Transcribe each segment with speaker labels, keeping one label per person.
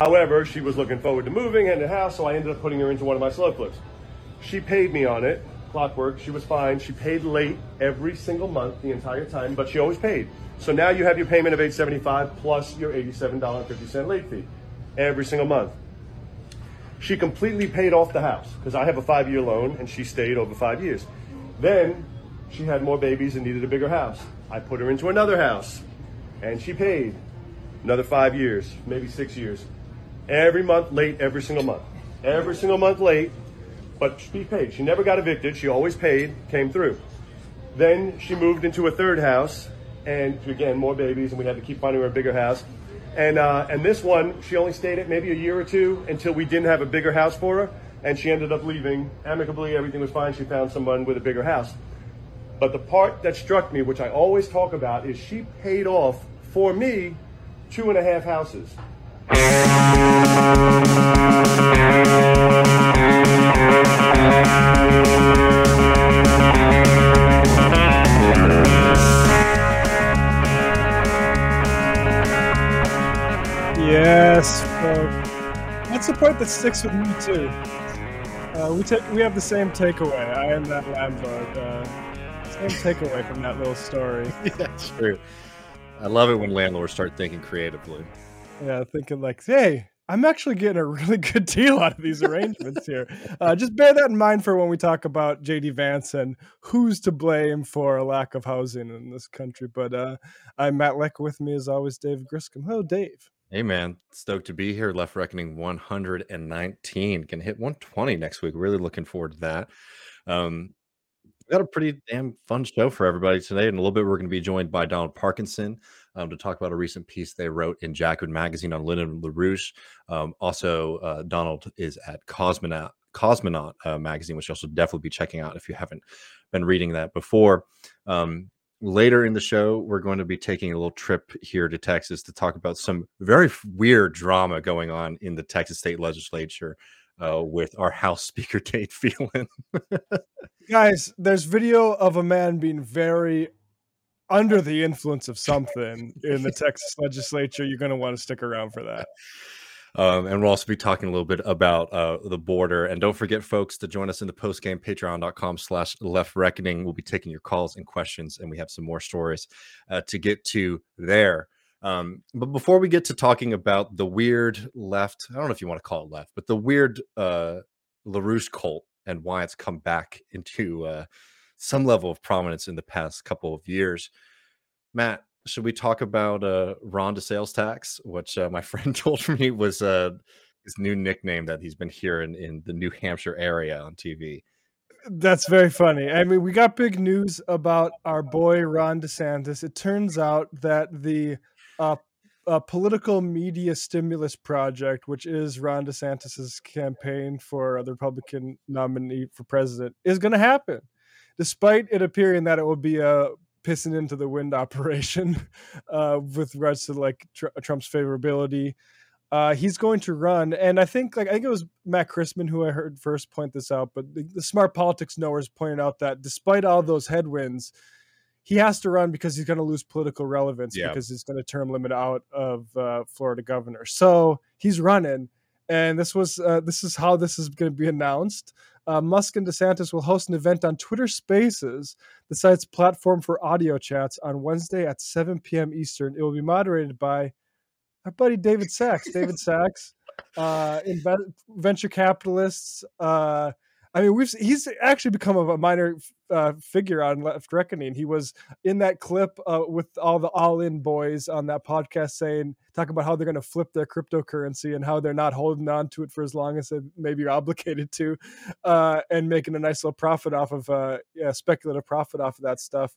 Speaker 1: However, she was looking forward to moving and the house, so I ended up putting her into one of my slow flips. She paid me on it, clockwork. She was fine. She paid late every single month the entire time, but she always paid. So now you have your payment of 875 plus your $87.50 late fee every single month. She completely paid off the house because I have a five year loan and she stayed over five years. Then she had more babies and needed a bigger house. I put her into another house and she paid another five years, maybe six years. Every month late, every single month. Every single month late, but she paid. She never got evicted. She always paid, came through. Then she moved into a third house and again, more babies, and we had to keep finding her a bigger house. And uh, and this one, she only stayed at maybe a year or two until we didn't have a bigger house for her, and she ended up leaving amicably. Everything was fine. She found someone with a bigger house. But the part that struck me, which I always talk about, is she paid off for me two and a half houses.
Speaker 2: Yes, that's the part that sticks with me too. Uh, we take we have the same takeaway. I am that landlord. Uh, same takeaway from that little story.
Speaker 3: yeah, true. I love it when landlords start thinking creatively.
Speaker 2: Yeah, thinking like, hey, I'm actually getting a really good deal out of these arrangements here. Uh, just bear that in mind for when we talk about JD Vance and who's to blame for a lack of housing in this country. But uh, I'm Matt Lech. With me, as always, Dave Griscom. Hello, Dave.
Speaker 3: Hey man, stoked to be here. Left Reckoning 119 can hit 120 next week. Really looking forward to that. Um, we got a pretty damn fun show for everybody today. In a little bit, we're going to be joined by Donald Parkinson um, to talk about a recent piece they wrote in Jacobin Magazine on Lyndon LaRouche. Um, also, uh, Donald is at Cosmonaut Cosmonaut uh, magazine, which you also definitely be checking out if you haven't been reading that before. Um, later in the show, we're going to be taking a little trip here to Texas to talk about some very weird drama going on in the Texas state legislature uh, with our House Speaker Dade Phelan.
Speaker 2: Guys, there's video of a man being very under the influence of something in the Texas legislature. You're going to want to stick around for that.
Speaker 3: Um, and we'll also be talking a little bit about uh, the border. And don't forget, folks, to join us in the post game, patreon.com slash left reckoning. We'll be taking your calls and questions, and we have some more stories uh, to get to there. Um, but before we get to talking about the weird left, I don't know if you want to call it left, but the weird uh, LaRouche cult and why it's come back into uh, some level of prominence in the past couple of years. Matt, should we talk about uh, Ron DeSales tax, which uh, my friend told me was uh, his new nickname that he's been hearing in the New Hampshire area on TV?
Speaker 2: That's very funny. I mean, we got big news about our boy Ron DeSantis. It turns out that the uh, uh, political media stimulus project, which is Ron DeSantis's campaign for the Republican nominee for president, is going to happen, despite it appearing that it will be a pissing into the wind operation uh, with regards to like tr- Trump's favorability. Uh, he's going to run, and I think like I think it was Matt Christman who I heard first point this out, but the, the smart politics knowers pointed out that despite all those headwinds, he has to run because he's going to lose political relevance yeah. because he's going to term limit out of uh, Florida governor. So he's running, and this was uh, this is how this is going to be announced uh, Musk and DeSantis will host an event on Twitter Spaces, the site's platform for audio chats, on Wednesday at 7 p.m. Eastern. It will be moderated by our buddy David Sacks. David Sacks, uh, inve- venture capitalists, uh, I mean, we've he's actually become a minor uh, figure on Left Reckoning. He was in that clip uh, with all the All In boys on that podcast saying, talking about how they're going to flip their cryptocurrency and how they're not holding on to it for as long as they maybe are obligated to, uh, and making a nice little profit off of uh, yeah, speculative profit off of that stuff.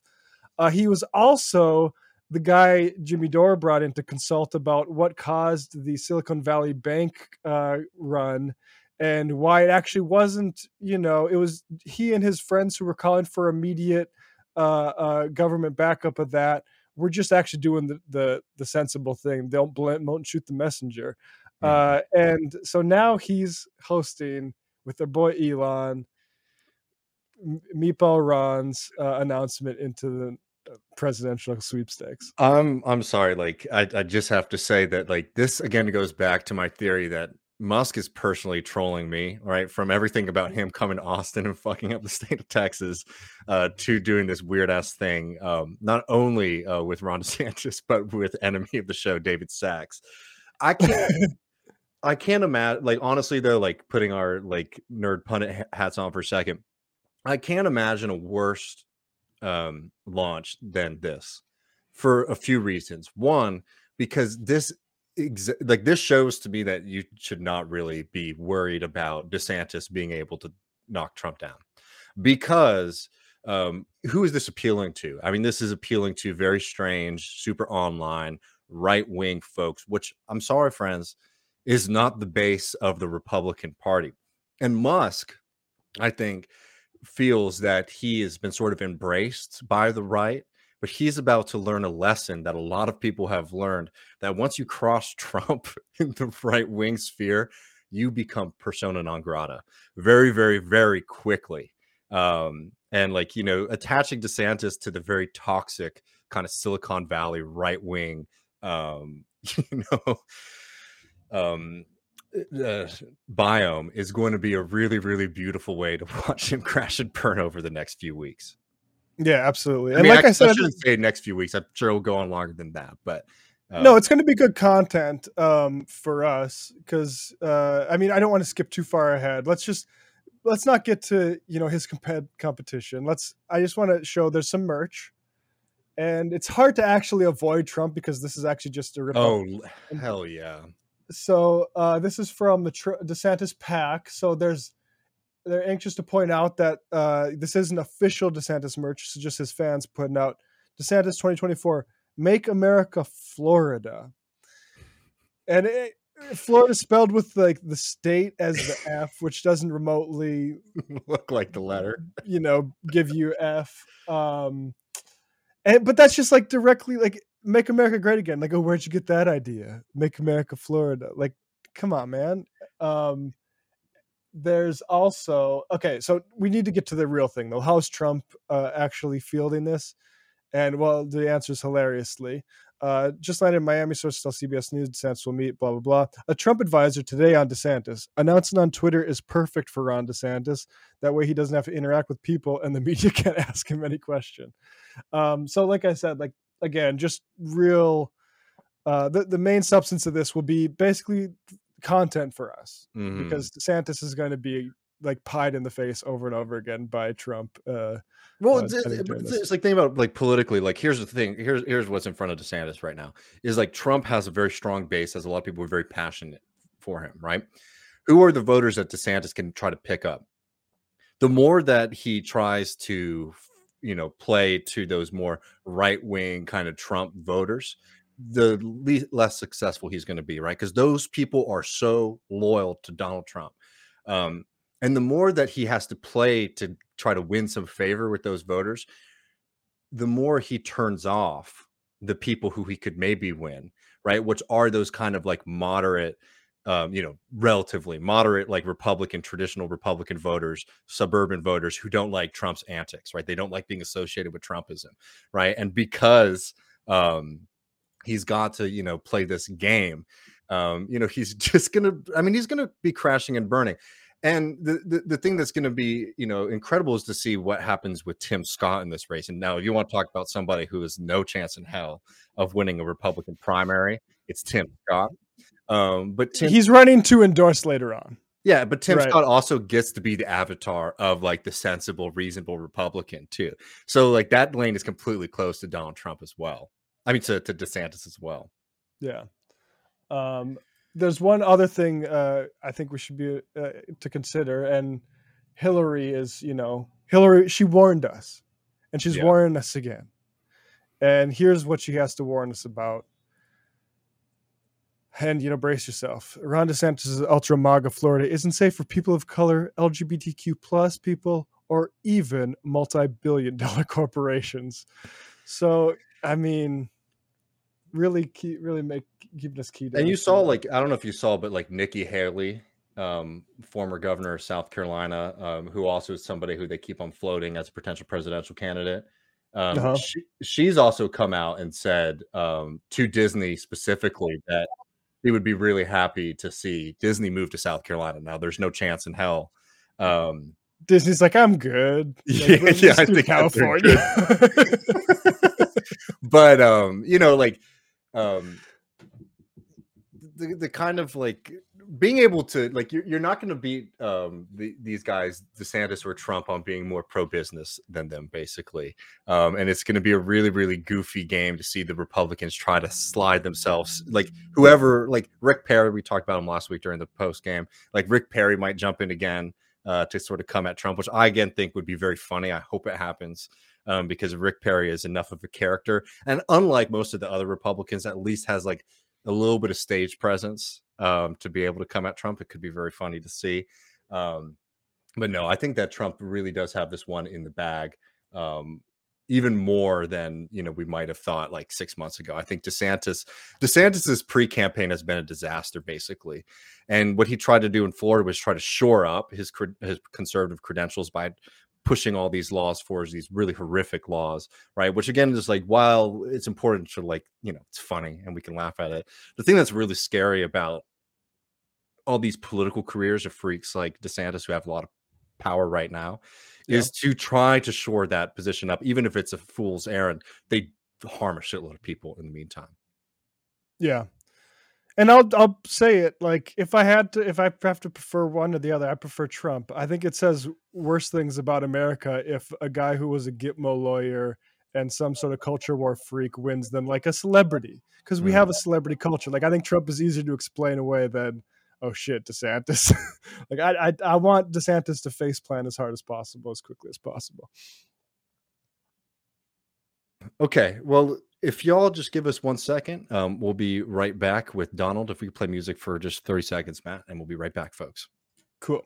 Speaker 2: Uh, he was also the guy Jimmy Dore brought in to consult about what caused the Silicon Valley Bank uh, run and why it actually wasn't, you know, it was he and his friends who were calling for immediate uh, uh, government backup of that. We're just actually doing the the, the sensible thing. Don't blend, don't shoot the messenger. Uh, and so now he's hosting with their boy Elon, Meatball Ron's uh, announcement into the presidential sweepstakes.
Speaker 3: I'm I'm sorry. Like I, I just have to say that like this again goes back to my theory that Musk is personally trolling me, right? From everything about him coming to Austin and fucking up the state of Texas, uh, to doing this weird ass thing, um, not only uh, with Ron DeSantis but with enemy of the show David Sacks. I can't. I can't imagine. Like honestly, though, like putting our like nerd pundit hats on for a second, I can't imagine a worse um, launch than this for a few reasons. One, because this exa- like this shows to me that you should not really be worried about DeSantis being able to knock Trump down because um, who is this appealing to? I mean, this is appealing to very strange, super online, right wing folks, which I'm sorry, friends, is not the base of the Republican Party. And Musk, I think, feels that he has been sort of embraced by the right but he's about to learn a lesson that a lot of people have learned that once you cross Trump in the right wing sphere, you become persona non grata very, very, very quickly. Um, and like, you know, attaching DeSantis to the very toxic kind of Silicon Valley right wing, um, you know, um, uh, biome is going to be a really, really beautiful way to watch him crash and burn over the next few weeks.
Speaker 2: Yeah, absolutely.
Speaker 3: I
Speaker 2: And
Speaker 3: mean,
Speaker 2: like
Speaker 3: I,
Speaker 2: I, said,
Speaker 3: I shouldn't say next few weeks. I'm sure it'll go on longer than that. But uh,
Speaker 2: no, it's going to be good content um, for us because uh, I mean, I don't want to skip too far ahead. Let's just let's not get to you know his comp- competition. Let's. I just want to show there's some merch, and it's hard to actually avoid Trump because this is actually just a rip.
Speaker 3: oh hell yeah.
Speaker 2: so uh, this is from the Tr- DeSantis pack. So there's they're anxious to point out that uh, this isn't official DeSantis merch. Is just his fans putting out DeSantis 2024 Make America Florida, and it, Florida spelled with like the state as the F, which doesn't remotely
Speaker 3: Look like the letter.
Speaker 2: you know give you F. Um, and but that's just like directly like make America great again. Like, oh, where'd you get that idea? Make America Florida. Like, come on, man. Um, there's also okay, so we need to get to the real thing though. How's Trump uh, actually fielding this? And well, the answer is hilariously. Uh, just landed in Miami, sources tell CBS News DeSantis will meet, blah, blah, blah. A Trump advisor today on DeSantis announcing on Twitter is perfect for Ron DeSantis. That way he doesn't have to interact with people and the media can't ask him any question. Um, so, like I said, like again, just real. Uh, the the main substance of this will be basically content for us
Speaker 3: Mhm.
Speaker 2: because DeSantis is going to be like pied in the face over and over again by Trump. Uh,
Speaker 3: Well,
Speaker 2: uh,
Speaker 3: it's, it's, it's, like think about like politically. Like here's the thing. Here's here's what's in front of DeSantis right now is like Trump has a very strong base, as a lot of people are very passionate for him. Right? Who are the voters that DeSantis can try to pick up? The more that he tries to, you know, play to those more right wing kind of Trump voters, the le- less successful he's going to be. Right? Because those people are so loyal to Donald Trump. Um, and the more that he has to play to try to win some favor with those voters, the more he turns off the people who he could maybe win, right? Which are those kind of like moderate, um, you know, relatively moderate, like Republican, traditional Republican voters, suburban voters who don't like Trump's antics, right? They don't like being associated with Trumpism, right? And because um, he's got to, you know, play this game, um, you know, he's just gonna, I mean, he's gonna be crashing and burning. And the, the, the thing that's going to be, you know, incredible is to see what happens with Tim Scott in this race. And now, if you want to talk about somebody who has no chance in hell of winning a Republican primary, it's Tim Scott. Um, but Tim,
Speaker 2: he's running to endorse later on.
Speaker 3: yeah, but Tim
Speaker 2: Right.
Speaker 3: Scott also gets to be the avatar of like the sensible, reasonable Republican too. So like that lane is completely closed to Donald Trump as well. I mean, to, to DeSantis as well.
Speaker 2: Yeah. Um, there's one other thing uh, I think we should be uh, to consider, and Hillary is, you know, Hillary. She warned us, and she's
Speaker 3: Yeah.
Speaker 2: warning us again. And here's what she has to warn us about. And you know, brace yourself. Ron DeSantis' ultra MAGA Florida isn't safe for people of color, LGBTQ plus people, or even multi-billion-dollar corporations. So, I mean, really, key, really make keeping us keyed.
Speaker 3: And you saw like I don't know if you saw, but like Nikki Haley, um, former governor of South Carolina, um, who also is somebody who they keep on floating as a potential presidential candidate. Um,
Speaker 2: Uh-huh.
Speaker 3: she, she's also come out and said um, to Disney specifically that he would be really happy to see Disney move to South Carolina. Now, there's no chance in hell. Um,
Speaker 2: Disney's like, I'm good. Like,
Speaker 3: Yeah, yeah, I think
Speaker 2: California.
Speaker 3: but um, you know, like um, the the kind of like being able to like you're, you're not going to beat um the, these guys DeSantis or Trump on being more pro business than them basically. Um and it's going to be a really really goofy game to see the Republicans try to slide themselves like whoever like Rick Perry we talked about him last week during the post game like Rick Perry might jump in again uh to sort of come at Trump which I again think would be very funny. I hope it happens um because Rick Perry is enough of a character and unlike most of the other Republicans at least has like a little bit of stage presence um, to be able to come at Trump. It could be very funny to see. Um, but no, I think that Trump really does have this one in the bag, um, even more than you know we might have thought like six months ago. I think DeSantis, DeSantis's pre-campaign has been a disaster basically, and what he tried to do in Florida was try to shore up his his conservative credentials by pushing all these laws for these really horrific laws, right? Which again is like while it's important to like, you know, it's funny and we can laugh at it. The thing that's really scary about all these political careers of freaks like DeSantis who have a lot of power right now
Speaker 2: Yeah.
Speaker 3: is to try to shore that position up, even if it's a fool's errand. They harm a shitload of people in the meantime.
Speaker 2: Yeah. And I'll I'll say it like if I had to if I have to prefer one or the other, I prefer Trump. I think it says worse things about America if a guy who was a Gitmo lawyer and some sort of culture war freak wins than like a celebrity because we
Speaker 3: Mm.
Speaker 2: have a celebrity culture. Like I think Trump is easier to explain away than oh shit DeSantis. like I, I I want DeSantis to face plan as hard as possible as quickly as possible.
Speaker 3: Okay. Well, if y'all just give us one second, um, we'll be right back with Donald. If we play music for just 30 seconds, Matt, and we'll be right back, folks.
Speaker 2: Cool.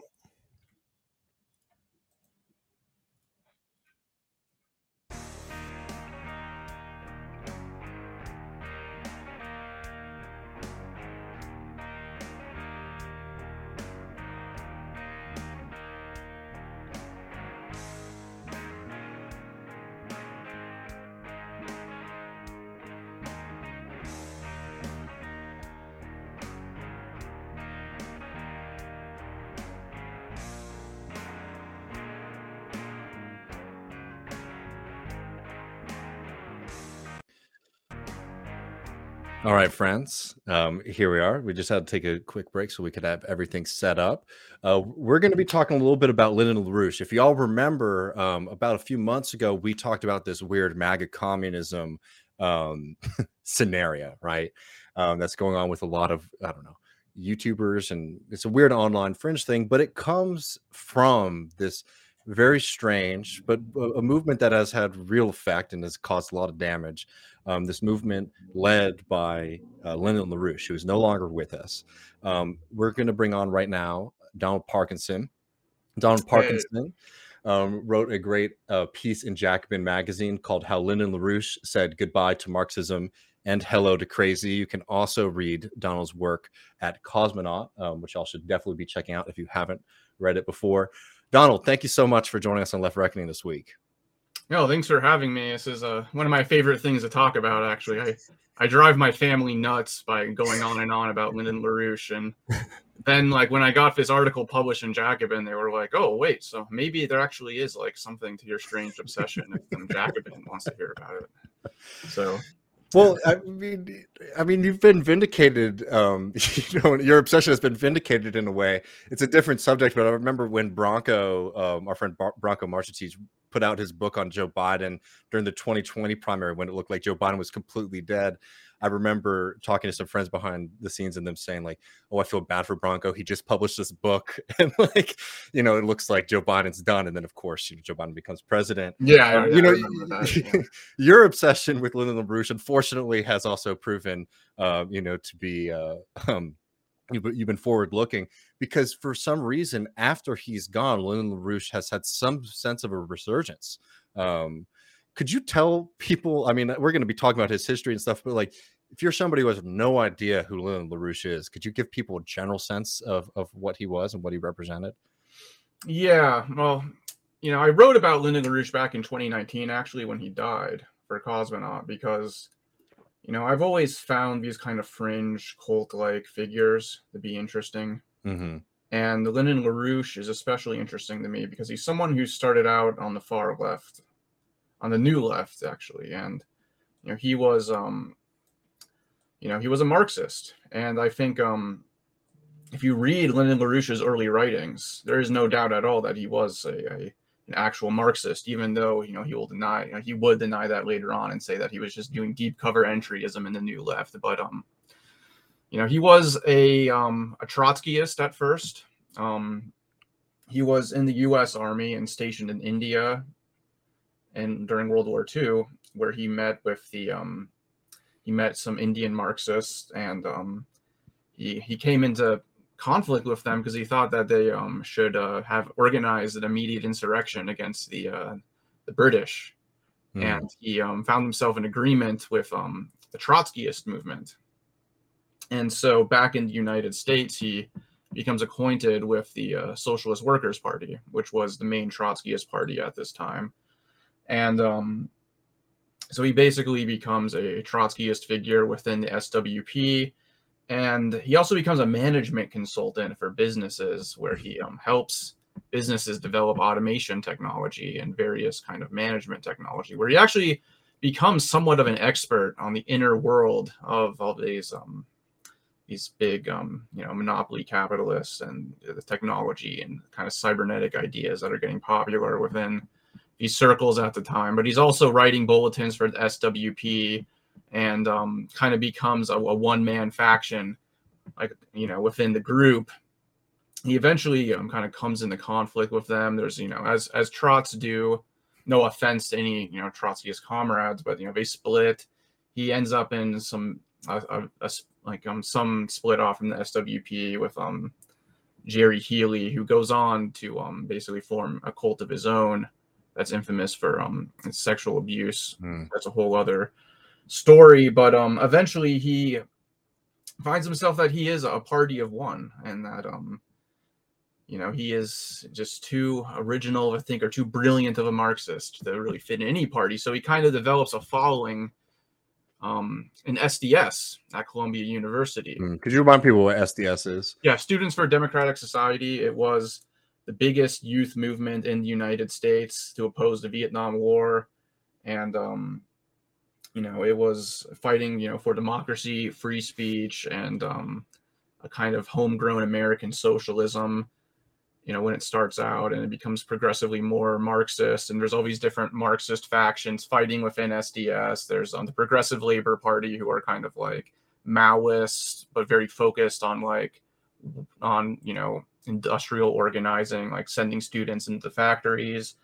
Speaker 3: Right, friends. Um, here we are. We just had to take a quick break so we could have everything set up. Uh, we're going to be talking a little bit about Lyndon LaRouche. If y'all remember, um, about a few months ago, we talked about this weird MAGA communism um, scenario, right? Um, that's going on with a lot of, I don't know, YouTubers. And it's a weird online fringe thing, but it comes from this very strange, but a movement that has had real effect and has caused a lot of damage. Um, this movement led by uh, Lyndon LaRouche, who is no longer with us. Um, we're going to bring on right now Donald Parkinson. Donald Parkinson um, wrote a great uh, piece in Jacobin magazine called How Lyndon LaRouche Said Goodbye to Marxism and Hello to Crazy. You can also read Donald's work at Cosmonaut, um, which y'all should definitely be checking out if you haven't read it before. Donald, thank you so much for joining us on Left Reckoning this week.
Speaker 4: No, thanks for having me. This is uh, one of my favorite things to talk about. Actually, I I drive my family nuts by going on and on about Lyndon LaRouche, and then like when I got this article published in Jacobin, they were like, "Oh, wait, so maybe there actually is like something to your strange obsession if Jacobin wants to hear about it." So
Speaker 3: Well, I mean, I mean, you've been vindicated. Um, you know, your obsession has been vindicated in a way. It's a different subject, but I remember when Branko, um, our friend Bar- Branko Marcetic, put out his book on Joe Biden during the 2020 primary when it looked like Joe Biden was completely dead. I remember talking to some friends behind the scenes and them saying like, "Oh, I feel bad for Branko. He just published this book, and like, you know, it looks like Joe Biden's done." And then, of course, you know, Joe Biden becomes president.
Speaker 4: yeah,
Speaker 3: Um,
Speaker 4: I
Speaker 3: you know,
Speaker 4: that. yeah.
Speaker 3: your obsession with Lyndon LaRouche, unfortunately, has also proven, uh, you know, to be, uh, um, you've, you've been forward looking because for some reason, after he's gone, Lyndon LaRouche has had some sense of a resurgence. Um, could you tell people? I mean, we're going to be talking about his history and stuff, but like, if you're somebody who has no idea who Lyndon LaRouche is, could you give people a general sense of, of what he was and what he represented?
Speaker 4: Yeah, well, you know, I wrote about Lyndon LaRouche back in 2019, actually, when he died for Cosmonaut, because, you know, I've always found these kind of fringe cult like figures to be interesting.
Speaker 3: hmm
Speaker 4: And Lyndon LaRouche is especially interesting to me because he's someone who started out on the far left, on the new left, actually. And, you know, he was, um, you know, he was a Marxist. And I think, um, if you read Lyndon LaRouche's early writings, there is no doubt at all that he was a, a an actual Marxist, even though you know he will deny you know, he would deny that later on and say that he was just doing deep cover entryism in the New Left. But um, you know, he was a um a Trotskyist at first. Um, he was in the U.S. Army and stationed in India, and during World War II, where he met with the um, he met some Indian Marxists and um, he he came into conflict with them because he thought that they um, should uh, have organized an immediate insurrection against the uh, the British,
Speaker 3: Hmm.
Speaker 4: and he um, found himself in agreement with um, the Trotskyist movement. And so, back in the United States, he becomes acquainted with the uh, Socialist Workers Party, which was the main Trotskyist party at this time, and um, so he basically becomes a Trotskyist figure within the SWP and he also becomes a management consultant for businesses where he um, helps businesses develop automation technology and various kind of management technology where he actually becomes somewhat of an expert on the inner world of all these um, these big um, you know monopoly capitalists and the technology and kind of cybernetic ideas that are getting popular within these circles at the time but he's also writing bulletins for the swp and um, kind of becomes a, a one man faction, like you know within the group. He eventually um, kind of comes into conflict with them. There's you know as as Trots do. No offense to any you know Trotskyist comrades, but you know they split. He ends up in some a, a, like um some split off from the SWP with um Gerry Healy, who goes on to um basically form a cult of his own that's infamous for um sexual abuse.
Speaker 3: Hmm.
Speaker 4: That's a whole other story but um eventually he finds himself that he is a party of one and that um you know he is just too original i think or too brilliant of a marxist to really fit in any party so he kind of develops a following um in sds at columbia university
Speaker 3: Hmm. Could you remind people what SDS is?
Speaker 4: yeah students for democratic society it was the biggest youth movement in the united states to oppose the vietnam war. And um you know it was fighting you know for democracy free speech and um a kind of homegrown american socialism you know when it starts out and it becomes progressively more marxist. And there's all these different marxist factions fighting within sds there's um, the progressive labor party who are kind of like maoists but very focused on like on you know industrial organizing like sending students into factories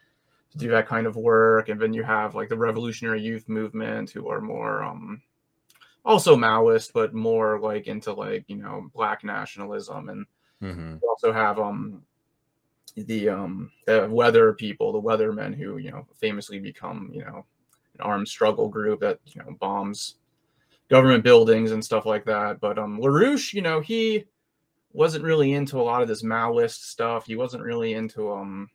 Speaker 4: to do that kind of work. And then you have like the revolutionary youth movement who are more um also maoist but more like into like you know black nationalism. And
Speaker 3: hmm
Speaker 4: you also have um the um the weather people the weathermen who you know famously become you know an armed struggle group that you know bombs government buildings and stuff like that. But um larouche you know he wasn't really into a lot of this maoist stuff. He wasn't really into um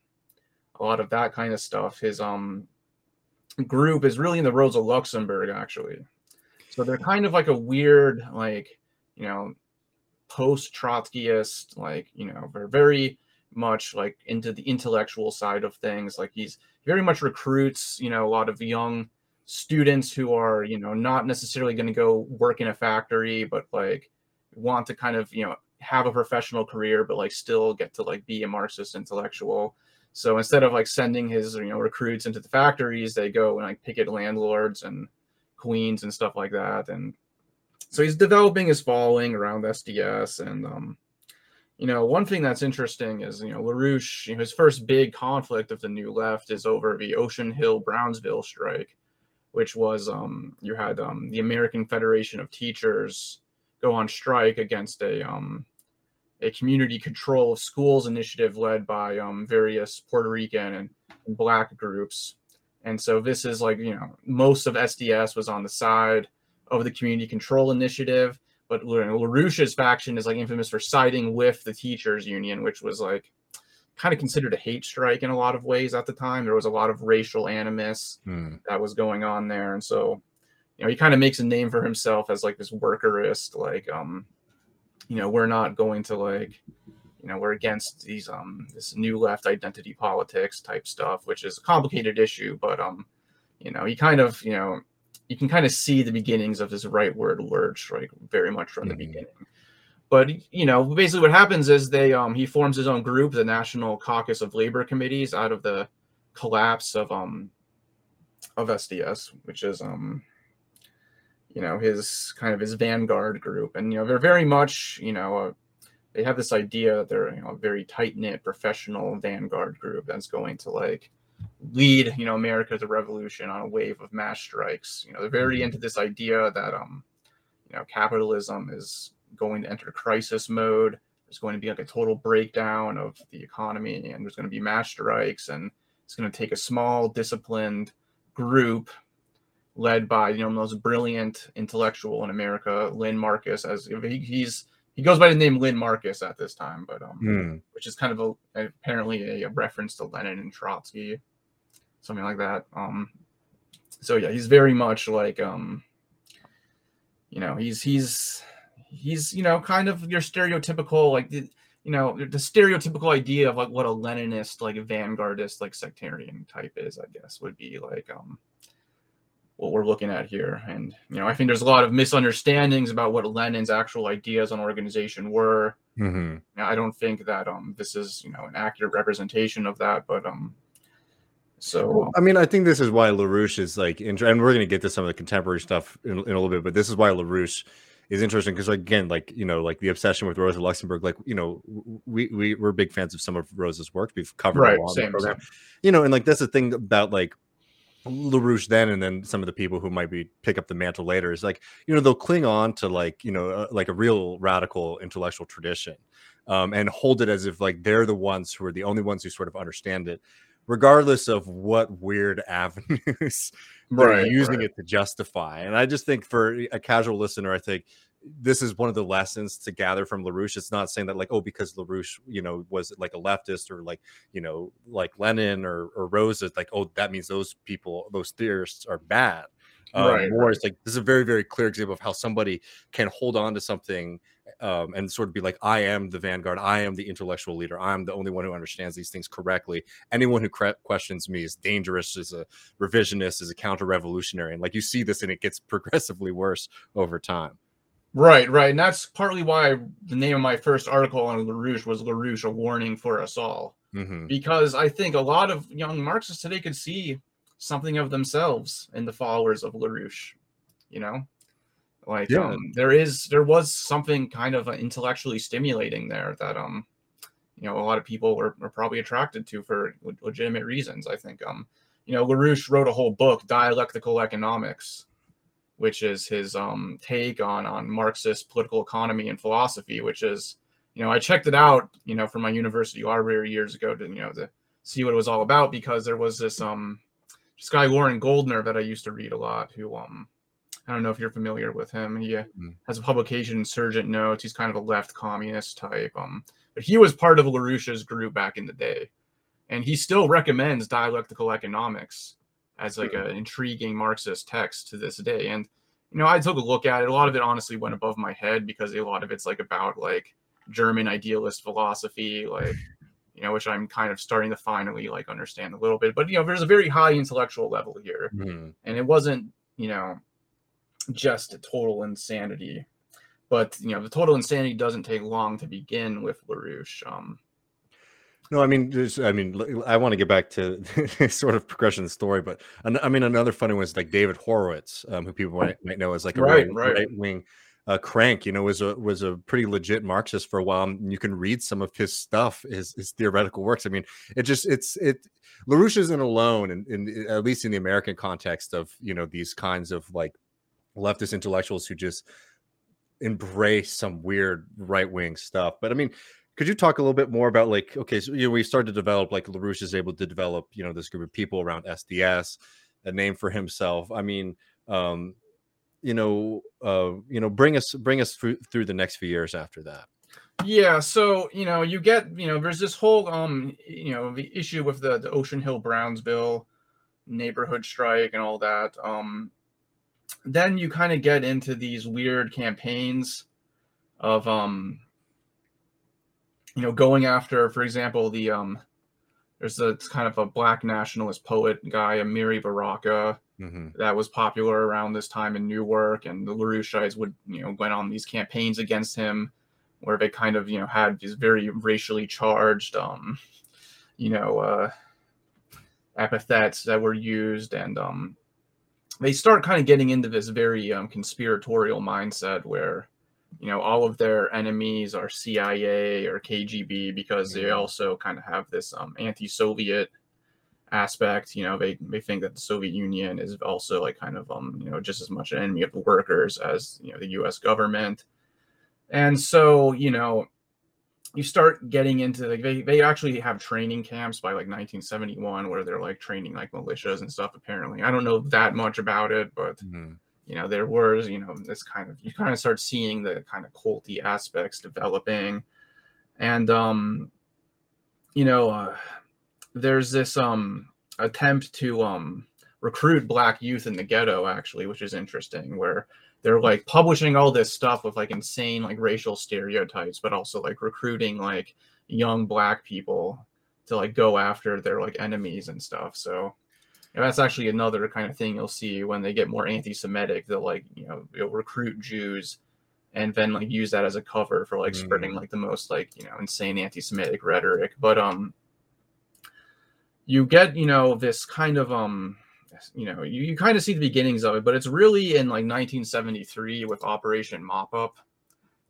Speaker 4: a lot of that kind of stuff. His um group is really in the rosa luxemburg actually. So they're kind of like a weird like you know post trotskyist like you know they're very much like into the intellectual side of things. Like he's very much recruits you know a lot of young students who are you know not necessarily going to go work in a factory but like want to kind of you know have a professional career but like still get to like be a marxist intellectual. So instead of like sending his you know recruits into the factories they go and like picket landlords and queens and stuff like that and so he's developing his following around sds and um you know, one thing that's interesting is, you know, LaRouche, you know, his first big conflict of the New Left is over the Ocean Hill Brownsville strike, which was um, you had um, the American Federation of Teachers go on strike against a um, a community control of schools initiative led by um, various Puerto Rican and, and Black groups. And so this is like, you know, most of SDS was on the side of the community control initiative but LaRouche's faction is like infamous for siding with the teachers union, which was like kind of considered a hate strike in a lot of ways at the time. There was a lot of racial animus
Speaker 3: Hmm.
Speaker 4: that was going on there, and so you know he kind of makes a name for himself as like this workerist, like um, you know, we're not going to like, you know, we're against these um this new left identity politics type stuff, which is a complicated issue, but um, you know, he kind of you know you can kind of see the beginnings of this rightward lurch, like very much from the
Speaker 3: Mhm.
Speaker 4: beginning. But you know, basically, what happens is they um he forms his own group, the National Caucus of Labor Committees, out of the collapse of um of SDS, which is um you know his kind of his vanguard group, and you know they're very much you know uh, they have this idea that they're you know a very tight knit professional vanguard group that's going to like lead you know America to revolution on a wave of mass strikes. You know they're very into this idea that um you know capitalism is going to enter crisis mode. There's going to be like a total breakdown of the economy, and there's going to be mass strikes, and it's going to take a small, disciplined group led by you know most brilliant intellectual in America, Lynn Marcus. As he, he's he goes by the name Lynn Marcus at this time, but um,
Speaker 3: Hmm.
Speaker 4: which is kind of a apparently a, a reference to Lenin and Trotsky, something like that. Um, so yeah, he's very much like um, you know, he's he's he's you know kind of your stereotypical like the you know the stereotypical idea of like what a Leninist like vanguardist like sectarian type is, I guess would be like um what we're looking at here. And you know, I think there's a lot of misunderstandings about what Lenin's actual ideas on organization were.
Speaker 3: hmm
Speaker 4: I don't think that um this is you know an accurate representation of that, but um so um,
Speaker 3: I mean, I think this is why LaRouche is like, and we're going to get to some of the contemporary stuff in, in a little bit, but this is why LaRouche is interesting because, again, like, you know, like the obsession with Rosa Luxemburg, like, you know, we, we, we're big fans of some of Rosa's work. We've covered
Speaker 4: Right,
Speaker 3: a lot
Speaker 4: same,
Speaker 3: program.
Speaker 4: same.
Speaker 3: You know, and like, that's the thing about like, LaRouche then and then some of the people who might be pick up the mantle later is like you know they'll cling on to like you know uh, like a real radical intellectual tradition um, and hold it as if like they're the ones who are the only ones who sort of understand it regardless of what weird avenues they're
Speaker 4: Right,
Speaker 3: using
Speaker 4: right.
Speaker 3: it to justify and i just think for a casual listener i think this is one of the lessons to gather from LaRouche. It's not saying that like, oh, because LaRouche, you know, was like a leftist or like, you know, like Lenin or, or Rosa, it's like, oh, that means those people, those theorists are bad. Um,
Speaker 4: Right,
Speaker 3: more it's like this is a very, very clear example of how somebody can hold on to something um, and sort of be like, I am the vanguard, I am the intellectual leader, I'm the only one who understands these things correctly. Anyone who cre- questions me is dangerous, is a revisionist, is a counter-revolutionary, and like you see this, and it gets progressively worse over time.
Speaker 4: Right, right. And that's partly why the name of my first article on LaRouche was LaRouche, a warning for us all.
Speaker 3: hmm
Speaker 4: Because I think a lot of young Marxists today could see something of themselves in the followers of LaRouche. You know? Like
Speaker 3: Yeah.
Speaker 4: um, there is there was something kind of intellectually stimulating there that um you know a lot of people were, were probably attracted to for legitimate reasons. I think um you know LaRouche wrote a whole book, Dialectical Economics, which is his um take on on Marxist political economy and philosophy, which is you know I checked it out you know from my university library years ago to you know to see what it was all about because there was this um this guy Loren Goldner that I used to read a lot who um I don't know if you're familiar with him. He
Speaker 3: Mm.
Speaker 4: has a publication, Insurgent Notes. He's kind of a left communist type. Um, but he was part of LaRouche's group back in the day, and he still recommends dialectical economics as like an intriguing Marxist text to this day. And you know, I took a look at it. A lot of it honestly went above my head because a lot of it's like about like German idealist philosophy, like you know, which I'm kind of starting to finally like understand a little bit. But you know, there's a very high intellectual level here
Speaker 3: hmm
Speaker 4: and it wasn't you know just a total insanity but you know the total insanity doesn't take long to begin with LaRouche. Um,
Speaker 3: No, I mean, I mean, I want to get back to sort of progression of the story, but an- I mean, another funny one is like David Horowitz, um, who people might, might know as like a
Speaker 4: Right,
Speaker 3: right,
Speaker 4: right.
Speaker 3: wing uh, crank. You know, was a was a pretty legit Marxist for a while. And you can read some of his stuff, his his theoretical works. I mean, it just it's it. Larouche isn't alone, in, in at least in the American context of you know these kinds of like leftist intellectuals who just embrace some weird right wing stuff. But I mean, could you talk a little bit more about like okay, so you know we started to develop like Larouche is able to develop you know this group of people around SDS, a name for himself. I mean, um, you know, uh, you know, bring us bring us through through the next few years after that.
Speaker 4: Yeah, so you know, you get you know, there's this whole um, you know, the issue with the the Ocean Hill brownsville neighborhood strike, and all that. Um, then you kind of get into these weird campaigns of um, you know, going after, for example, the um, there's a kind of a black nationalist poet guy, Amiri Baraka,
Speaker 3: hmm
Speaker 4: that was popular around this time in Newark, and the LaRouchites would, you know, went on these campaigns against him, where they kind of, you know, had these very racially charged, um, you know, uh, epithets that were used, and um, they start kind of getting into this very um, conspiratorial mindset where, you know, all of their enemies are CIA or KGB because they
Speaker 3: Mhm.
Speaker 4: also kind of have this um, anti-Soviet aspect. You know they they think that the soviet union is also like kind of um you know just as much an enemy of the workers as you know the us government. And so you know you start getting into like they, they actually have training camps by like 1971 where they're like training like militias and stuff apparently. I don't know that much about it but
Speaker 3: hmm
Speaker 4: you know there was you know this kind of you kind of start seeing the kind of culty aspects developing. And um you know uh, there's this um attempt to um recruit black youth in the ghetto actually which is interesting where they're like publishing all this stuff with like insane like racial stereotypes but also like recruiting like young black people to like go after their like enemies and stuff. So and that's actually another kind of thing you'll see when they get more anti-Semitic. They'll like you know recruit Jews, and then like use that as a cover for like spreading
Speaker 3: Mm.
Speaker 4: like the most like you know insane anti-Semitic rhetoric. But um, you get you know this kind of um, you know you, you kind of see the beginnings of it, but it's really in like 1973 with Operation Mop Up,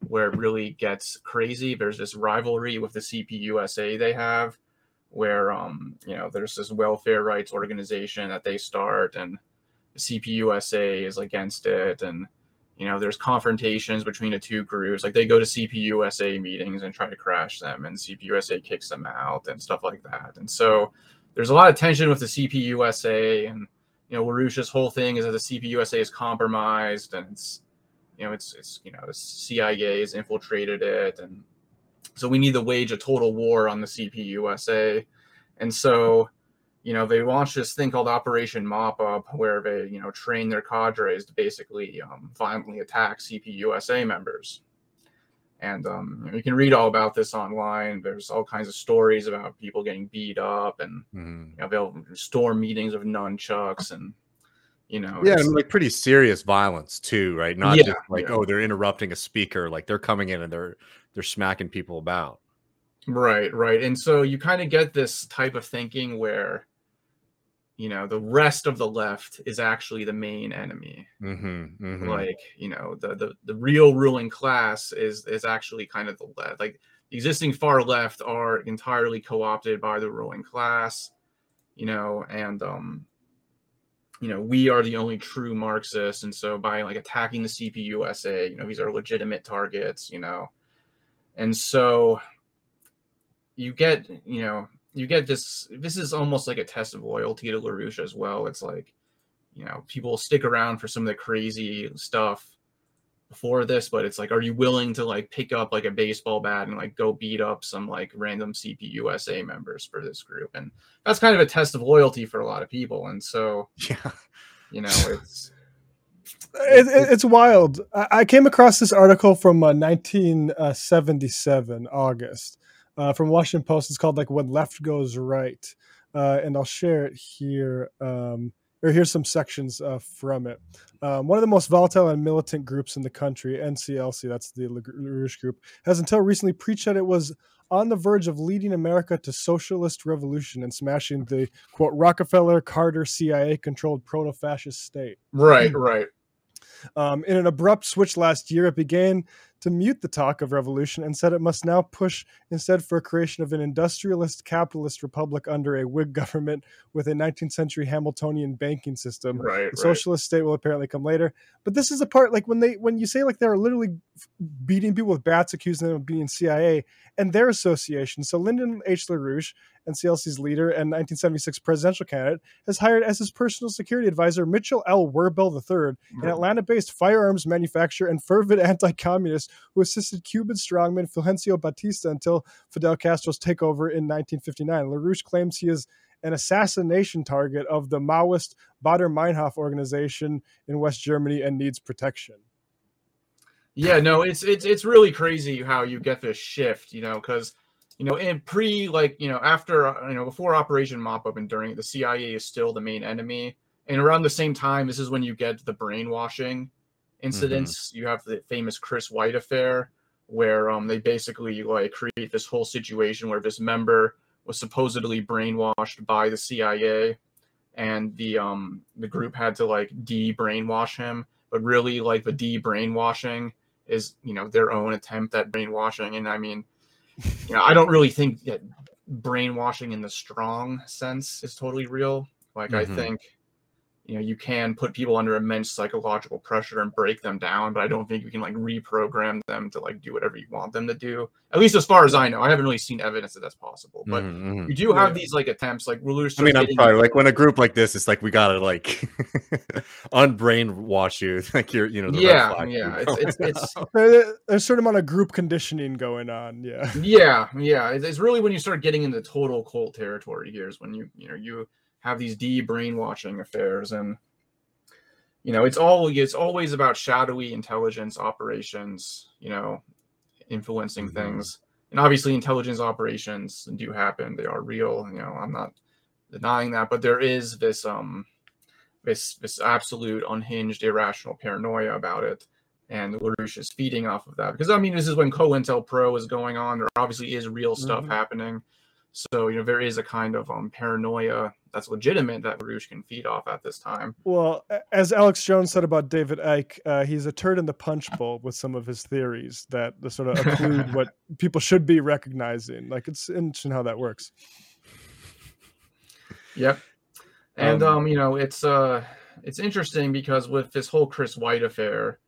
Speaker 4: where it really gets crazy. There's this rivalry with the CPUSA they have where um you know there's this welfare rights organization that they start and CPUSA is against it. And you know there's confrontations between the two groups. Like they go to CPUSA meetings and try to crash them and CPUSA kicks them out and stuff like that. And so there's a lot of tension with the CPUSA and you know LaRouche's whole thing is that the CPUSA is compromised and it's you know it's it's you know the CIA has infiltrated it and so we need to wage a total war on the CPUSA. And so, you know, they launched this thing called Operation Mop Up, where they, you know, train their cadres to basically um, violently attack CPUSA members. And um, you, can read all about this online. There's all kinds of stories about people getting beat up, and
Speaker 3: hmm
Speaker 4: you know, they'll storm meetings with nunchucks, and you know,
Speaker 3: Yeah, and like pretty serious violence too, right? Not
Speaker 4: Yeah,
Speaker 3: just like
Speaker 4: yeah.
Speaker 3: oh, they're interrupting a speaker, like they're coming in and they're they're smacking people about.
Speaker 4: Right, right. And so you kind of get this type of thinking where, you know, the rest of the left is actually the main enemy.
Speaker 3: hmm hmm
Speaker 4: Like, you know, the, the the real ruling class is is actually kind of the left. Like the existing far left are entirely co-opted by the ruling class, you know, and um you know, we are the only true Marxists, and so by like attacking the CPUSA, you know, these are legitimate targets, you know, and so you get you know you get this this is almost like a test of loyalty to LaRouche as well. It's like, you know, people stick around for some of the crazy stuff before this, but it's like, are you willing to like pick up like a baseball bat and like go beat up some like random CPUSA members for this group? And that's kind of a test of loyalty for a lot of people. And so,
Speaker 3: Yeah.
Speaker 4: you know, it's
Speaker 2: It, it, it's wild. I, I came across this article from uh, 1977, August, uh, from Washington Post. It's called like "When Left Goes Right," uh, and I'll share it here. Um, or here's some sections uh, from it. Um, one of the most volatile and militant groups in the country, NCLC, that's the LaRouche group, has until recently preached that it was on the verge of leading America to socialist revolution and smashing the quote Rockefeller Carter CIA controlled proto fascist state.
Speaker 4: right, right.
Speaker 2: Um, in an abrupt switch last year, it began to mute the talk of revolution and said it must now push instead for a creation of an industrialist capitalist republic under a Whig government with a 19th century Hamiltonian banking system.
Speaker 4: Right,
Speaker 2: The
Speaker 4: right.
Speaker 2: socialist state will apparently come later. But this is the part like when they when you say like they're literally beating people with bats, accusing them of being CIA and their association. So Lyndon H. LaRouche, NCLC's leader and 1976 presidential candidate, has hired as his personal security advisor Mitchell L. WerBell III, an Atlanta-based firearms manufacturer and fervent anti-communist who assisted Cuban strongman Fulgencio Batista until Fidel Castro's takeover in 1959. LaRouche claims he is an assassination target of the Maoist Baader Meinhof organization in West Germany and needs protection.
Speaker 4: Yeah, no, it's it's it's really crazy how you get this shift, you know, because you know, in pre like you know after you know before Operation Mop Up and during the CIA is still the main enemy, and around the same time, this is when you get the brainwashing incidents. Mm-hmm. You have the famous Chris White affair, where um they basically like create this whole situation where this member was supposedly brainwashed by the CIA, and the um the group had to like de-brainwash him, but really like the de-brainwashing is you know their own attempt at brainwashing and i mean you know i don't really think that brainwashing in the strong sense is totally real like mm-hmm. i think you know you can put people under immense psychological pressure and break them down but i don't think you can like reprogram them to like do whatever you want them to do at least as far as i know i haven't really seen evidence that that's possible but mm-hmm. you do have yeah. these like attempts like
Speaker 3: i mean i'm sorry like when a group like this it's like we gotta like unbrainwash you like you're you know
Speaker 4: yeah yeah it's, it's,
Speaker 2: it's there's certain amount of group conditioning going on yeah
Speaker 4: yeah yeah it's really when you start getting into total cult territory here is when you you know you have these de brainwashing affairs and you know it's all it's always about shadowy intelligence operations you know influencing mm-hmm. things and obviously intelligence operations do happen they are real you know i'm not denying that but there is this um this this absolute unhinged irrational paranoia about it and LaRouche is feeding off of that because I mean this is when COINTELPRO is going on. There obviously is real stuff mm-hmm. happening, so you know there is a kind of um, paranoia that's legitimate that LaRouche can feed off at this time.
Speaker 2: Well, as Alex Jones said about David Icke, uh, he's a turd in the punch bowl with some of his theories that sort of occlude what people should be recognizing. Like it's interesting how that works.
Speaker 4: Yep, and um, um you know it's uh it's interesting because with this whole Chris White affair,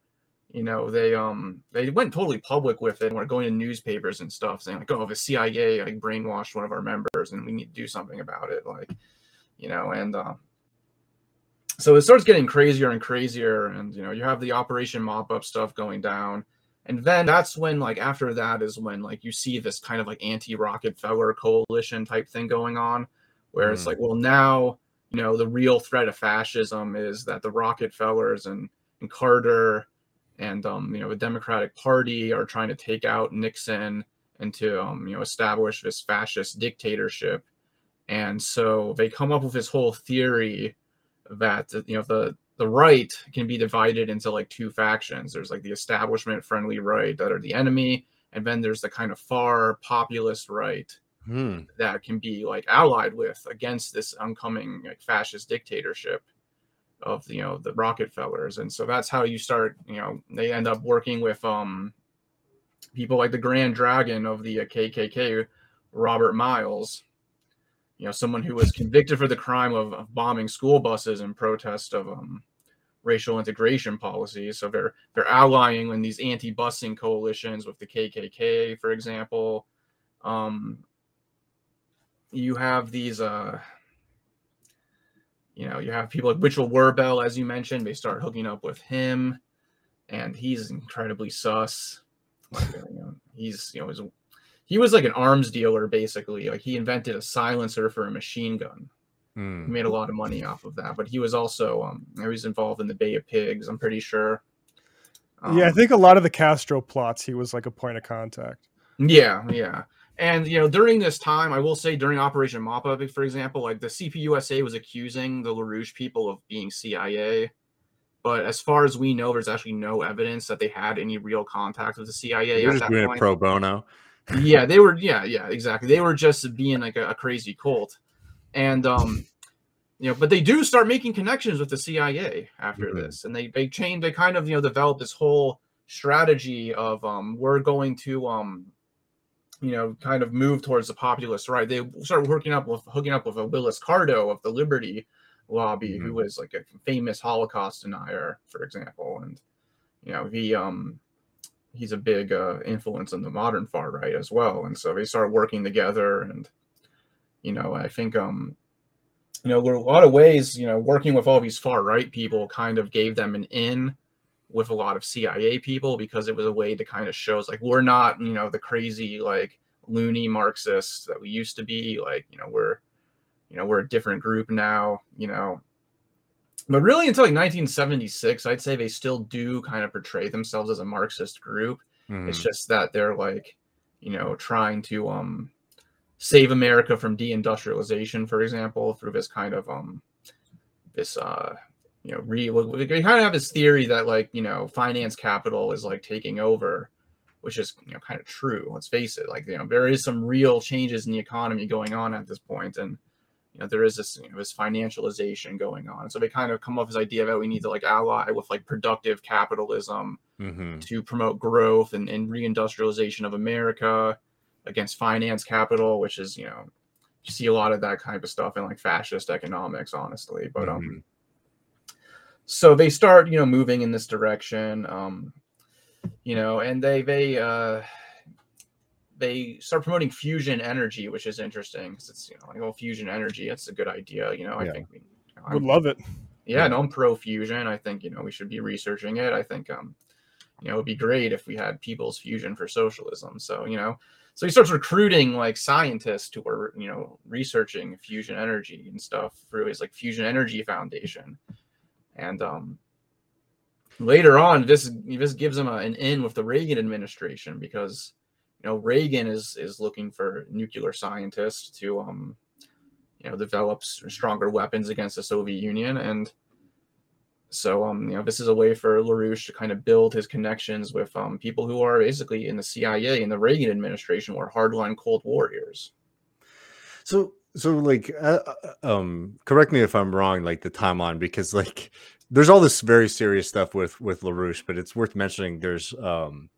Speaker 4: you know they um they went totally public with it and were going to newspapers and stuff saying like oh the cia like brainwashed one of our members and we need to do something about it like you know and uh, so it starts getting crazier and crazier and you know you have the operation mop up stuff going down and then that's when like after that is when like you see this kind of like anti-rockefeller coalition type thing going on where mm. it's like well now you know the real threat of fascism is that the rockefellers and, and carter and um, you know the Democratic Party are trying to take out Nixon and to um, you know establish this fascist dictatorship, and so they come up with this whole theory that you know the the right can be divided into like two factions. There's like the establishment friendly right that are the enemy, and then there's the kind of far populist right hmm. that can be like allied with against this oncoming like fascist dictatorship of you know the Rockefellers, and so that's how you start. You know, they end up working with um people like the Grand Dragon of the KKK, uh, Robert Miles. You know, someone who was convicted for the crime of, of bombing school buses in protest of um, racial integration policies. So they're they're allying in these anti-busing coalitions with the KKK, for example. Um, you have these uh, you know, you have people like Mitchell WerBell, as you mentioned, they start hooking up with him, and he's incredibly sus. Like, you know, he's you know, he's, he was like an arms dealer basically. Like he invented a silencer for a machine gun. Hmm. He made a lot of money off of that, but he was also um, he was involved in the Bay of Pigs. I'm pretty sure.
Speaker 2: Um, yeah, I um, think a lot of the Castro plots, he was like a point of contact.
Speaker 4: Yeah, yeah. And you know, during this time, I will say during Operation Mop Up, for example, like the CPUSA was accusing the LaRouche people of being CIA. But as far as we know, there's actually no evidence that they had any real contact with the CIA.
Speaker 3: They're just doing point. it pro bono.
Speaker 4: yeah, they were. Yeah, yeah, exactly. They were just being like a, a crazy cult, and um, you know, but they do start making connections with the CIA after mm-hmm. this, and they they change. They kind of you know develop this whole strategy of um, we're going to um you know, kind of move towards the populist right. They started working up with hooking up with a Willis Carto of the Liberty Lobby, mm-hmm. who was like a famous Holocaust denier, for example, and you know he um he's a big uh, influence in the modern far right as well. And so they started working together, and you know I think um you know, a lot of ways, you know, working with all these far right people kind of gave them an in with a lot of CIA people because it was a way to kind of shows like we're not, you know, the crazy like loony Marxists that we used to be. Like, you know, we're, you know, we're a different group now, you know. But really until like 1976, I'd say they still do kind of portray themselves as a Marxist group.
Speaker 3: Mhm.
Speaker 4: It's just that they're like, you know, trying to um save America from deindustrialization, for example, through this kind of um this uh you know re we kind of have this theory that like you know finance capital is like taking over which is you know kind of true let's face it like you know there is some real changes in the economy going on at this point and you know there is this you know this financialization going on so they kind of come up with this idea that we need to like ally with like productive capitalism
Speaker 3: Mhm.
Speaker 4: to promote growth and, and reindustrialization of America against finance capital, which is, you know, you see a lot of that kind of stuff in like fascist economics, honestly. But um
Speaker 3: Mhm.
Speaker 4: So they start, you know, moving in this direction. Um, you know, and they they uh they start promoting fusion energy, which is interesting because it's you know like oh fusion energy, that's a good idea. You know, I
Speaker 3: Yeah.
Speaker 4: think we, you know,
Speaker 2: Would love it.
Speaker 4: yeah, no, I'm pro fusion. I think you know we should be researching it. I think um, you know, it'd be great if we had people's fusion for socialism. So you know, so he starts recruiting like scientists who are you know researching fusion energy and stuff through his like Fusion Energy Foundation, and um, later on, this this gives him a, an in with the Reagan administration because you know Reagan is is looking for nuclear scientists to um you know develops stronger weapons against the Soviet Union and so um you know this is a way for LaRouche to kind of build his connections with um people who are basically in the CIA and the Reagan administration were hardline Cold Warriors.
Speaker 3: So so like uh, uh, um correct me if I'm wrong like the timeline because like there's all this very serious stuff with with LaRouche but it's worth mentioning there's um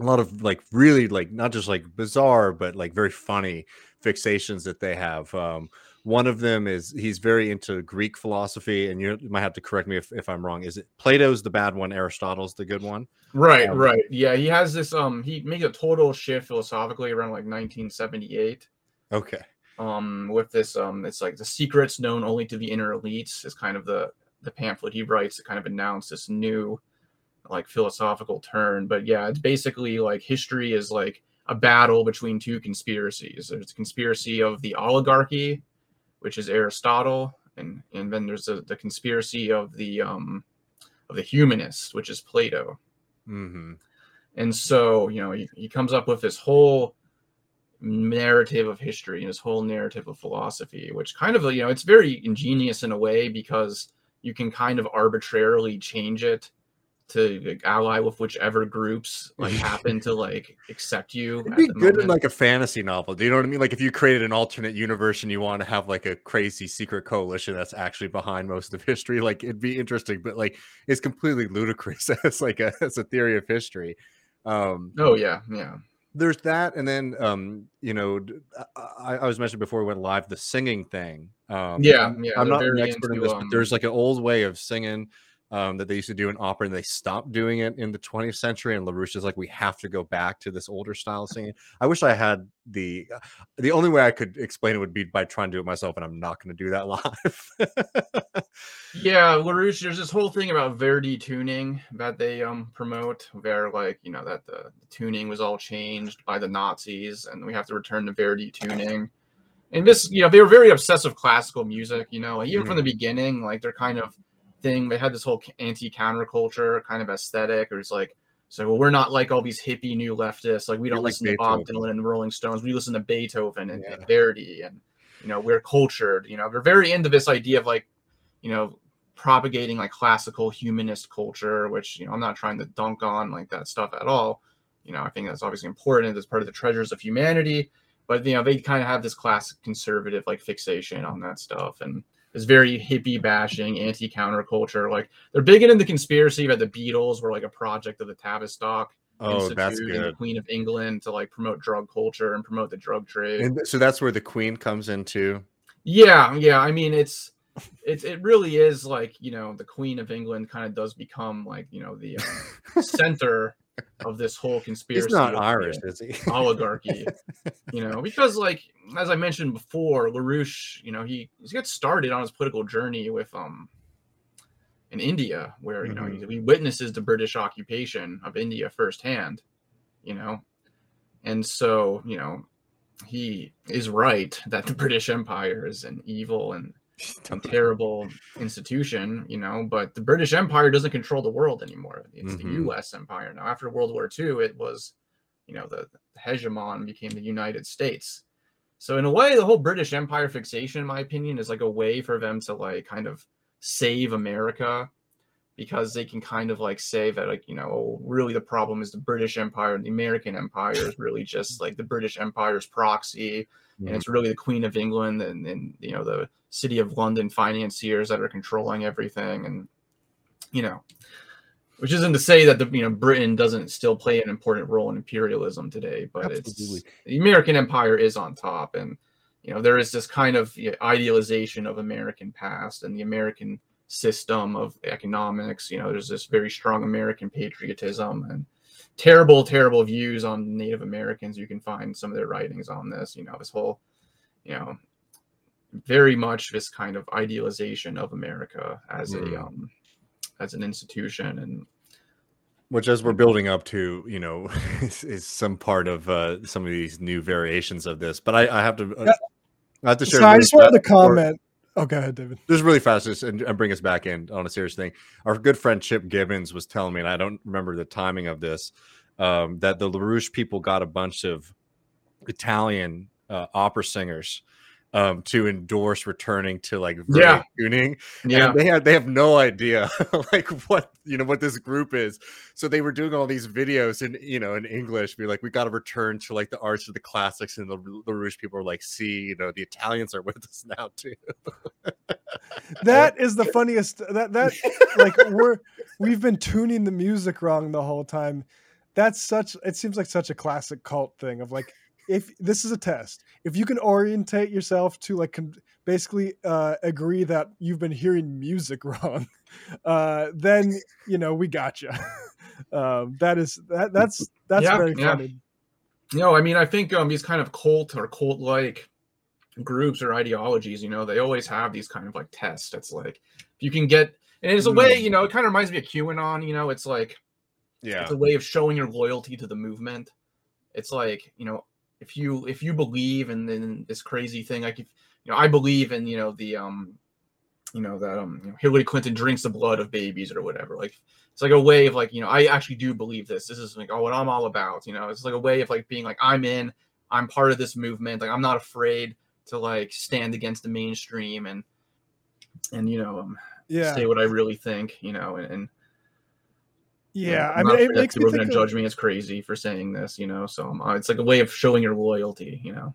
Speaker 3: a lot of like really like not just like bizarre but like very funny fixations that they have um one of them is he's very into Greek philosophy and you might have to correct me if, if I'm wrong is it Plato's the bad one Aristotle's the good one
Speaker 4: Right,
Speaker 3: Um,
Speaker 4: right. Yeah, he has this um he made a total shift philosophically around like 1978.
Speaker 3: okay
Speaker 4: um with this um it's like the secrets known only to the inner elites is kind of the the pamphlet he writes to kind of announce this new like philosophical turn. But yeah it's basically like history is like a battle between two conspiracies. There's a conspiracy of the oligarchy which is aristotle and and then there's a, the conspiracy of the um of the humanists which is plato.
Speaker 3: Hmm
Speaker 4: and so, you know, he, he comes up with this whole narrative of history and this whole narrative of philosophy, which kind of, you know, it's very ingenious in a way because you can kind of arbitrarily change it to like, ally with whichever groups like happen to like accept you.
Speaker 3: It'd be good in like a fantasy novel. Do you know what I mean? Like if you created an alternate universe and you want to have like a crazy secret coalition that's actually behind most of history, like it'd be interesting, but like it's completely ludicrous as like a as a theory of history. Um
Speaker 4: oh yeah, yeah.
Speaker 3: There's that, and then um, you know, I was mentioned before we went live the singing thing. Um
Speaker 4: Yeah,
Speaker 3: I'm,
Speaker 4: yeah,
Speaker 3: I'm not an
Speaker 4: very
Speaker 3: expert in this, but
Speaker 4: um,
Speaker 3: there's like an old way of singing um, that they used to do in opera, and they stopped doing it in the 20th century. And LaRouche is like, we have to go back to this older style singing. I wish I had the uh, the only way I could explain it would be by trying to do it myself, and I'm not going to do that live.
Speaker 4: Yeah, LaRouche, there's this whole thing about Verdi tuning that they um promote, where like, you know, that the, the tuning was all changed by the Nazis and we have to return to Verdi tuning. And this, you know, they were very obsessive classical music, you know, like, even from the beginning, like they're kind of thing, they had this whole anti counterculture kind of aesthetic, or it's like, so well, we're not like all these hippie new leftists, like we don't listen to Bob Dylan and the Rolling Stones, we listen to Beethoven and, and Verdi, and you know, we're cultured, you know, they're very into this idea of like, you know, propagating like classical humanist culture, which you know I'm not trying to dunk on like that stuff at all. You know, I think that's obviously important. As part of the treasures of humanity. But you know, they kind of have this classic conservative like fixation on that stuff. And this very hippie bashing, anti counterculture. Like they're big into the conspiracy that the Beatles were like a project of the Tavistock
Speaker 3: oh, that's
Speaker 4: Institute and the. Queen of England to like promote drug culture and promote the drug trade.
Speaker 3: And so that's where the queen comes into.
Speaker 4: Yeah, yeah. I mean, it's it's it really is like you know the Queen of England kind of does become like you know the um, center of this whole conspiracy.
Speaker 3: He's not Irish, is he?
Speaker 4: oligarchy, you know, because like as I mentioned before, Larouche, you know, he he gets started on his political journey with um in India, where you know
Speaker 3: Mhm.
Speaker 4: he witnesses the British occupation of India firsthand. You know, and so you know he is right that the British Empire is an evil and terrible institution, you know, but the British Empire doesn't control the world anymore. It's
Speaker 3: Mhm.
Speaker 4: the US Empire. Now, after World War II, it was, you know, the, the hegemon became the United States. So, in a way, the whole British Empire fixation, in my opinion, is like a way for them to like kind of save America because they can kind of like say that, like, you know, oh, really the problem is the British Empire and the American Empire is really just like the British Empire's proxy and it's mm-hmm. really the Queen of England and, and you know the City of London financiers that are controlling everything, and you know, which isn't to say that the you know Britain doesn't still play an important role in imperialism today, but
Speaker 3: Absolutely.
Speaker 4: it's the American Empire is on top, and you know there is this kind of you know, idealization of American past and the American system of economics. You know, there's this very strong American patriotism and terrible, terrible views on Native Americans. You can find some of their writings on this. You know, this whole, you know, very much this kind of idealization of America as
Speaker 3: Mm.
Speaker 4: a um, as an institution, and
Speaker 3: which as we're building up to you know is, is some part of uh some of these new variations of this but i, I have to uh,
Speaker 2: Yeah.
Speaker 3: i have to share
Speaker 2: So I just wanted to comment. Oh, go ahead, David.
Speaker 3: This is really fast just and, and bring us back in on a serious thing our good friend chip gibbons was telling me and i don't remember the timing of this um that the larouche people got a bunch of italian uh, opera singers um to endorse returning to like
Speaker 4: Yeah.
Speaker 3: tuning
Speaker 4: yeah,
Speaker 3: and they have they have no idea like what you know what this group is so they were doing all these videos in you know in english be like we got to return to like the arts of the classics and the, the rouge people are like see you know the italians are with us now too
Speaker 2: That is the funniest. That that like we're we've been tuning the music wrong the whole time. That's such. It seems like such a classic cult thing of like if this is a test, if you can orientate yourself to like con- basically uh, agree that you've been hearing music wrong, uh, then you know we got you. um, that is that that's that's
Speaker 4: Yeah,
Speaker 2: very
Speaker 4: yeah.
Speaker 2: funny.
Speaker 4: No, I mean, I think um, these kind of cult or cult like groups or ideologies, you know, they always have these kind of like tests. It's like if you can get, and it's a way, you know, it kind of reminds me of QAnon. You know, it's like
Speaker 3: yeah
Speaker 4: it's a way of showing your loyalty to the movement. It's like you know, if you if you believe in, in this crazy thing, like if you know, I believe in you know the um, you know that um, you know, Hillary Clinton drinks the blood of babies or whatever. Like it's like a way of like you know, I actually do believe this. This is like oh, what I'm all about. You know, it's like a way of like being like I'm in. I'm part of this movement. Like I'm not afraid to like stand against the mainstream and and you know um,
Speaker 2: Yeah,
Speaker 4: say what I really think. You know, and, and
Speaker 2: yeah. I
Speaker 4: I'm
Speaker 2: mean,
Speaker 4: not
Speaker 2: it makes
Speaker 4: people are going to judge me as crazy for saying this, you know. So um, uh, it's like a way of showing your loyalty, you know.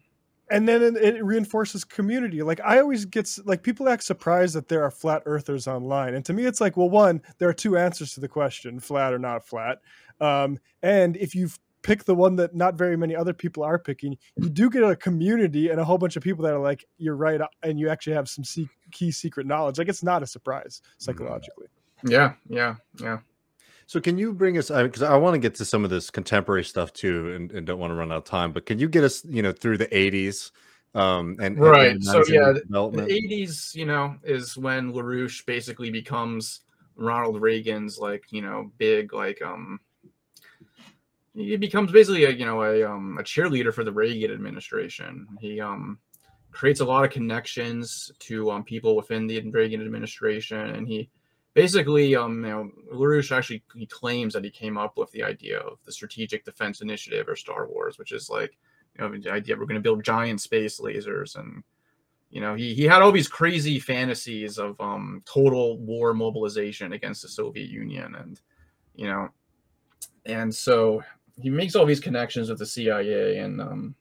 Speaker 2: and then it, it reinforces community like i always get like people act surprised that there are flat earthers online and to me it's like well one there are two answers to the question flat or not flat um, and if you pick the one that not very many other people are picking you do get a community and a whole bunch of people that are like you're right uh, and you actually have some key secret knowledge like it's not a surprise psychologically
Speaker 4: Yeah, yeah, yeah.
Speaker 3: So can you bring us because i want to get to some of this contemporary stuff too and, and don't want to run out of time but can you get us you know through the 80s um and and
Speaker 4: Right,
Speaker 3: the
Speaker 4: so, yeah,
Speaker 3: the
Speaker 4: The 80s, you know, is when LaRouche basically becomes Ronald Reagan's like, you know, big like um he becomes basically a you know a um a cheerleader for the Reagan administration. He um creates a lot of connections to um people within the Reagan administration and he basically um you know LaRouche actually he claims that he came up with the idea of the strategic defense initiative or Star Wars, which is like you know the idea we're going to build giant space lasers and you know he, he had all these crazy fantasies of um total war mobilization against the soviet union and you know and so he makes all these connections with the cia and um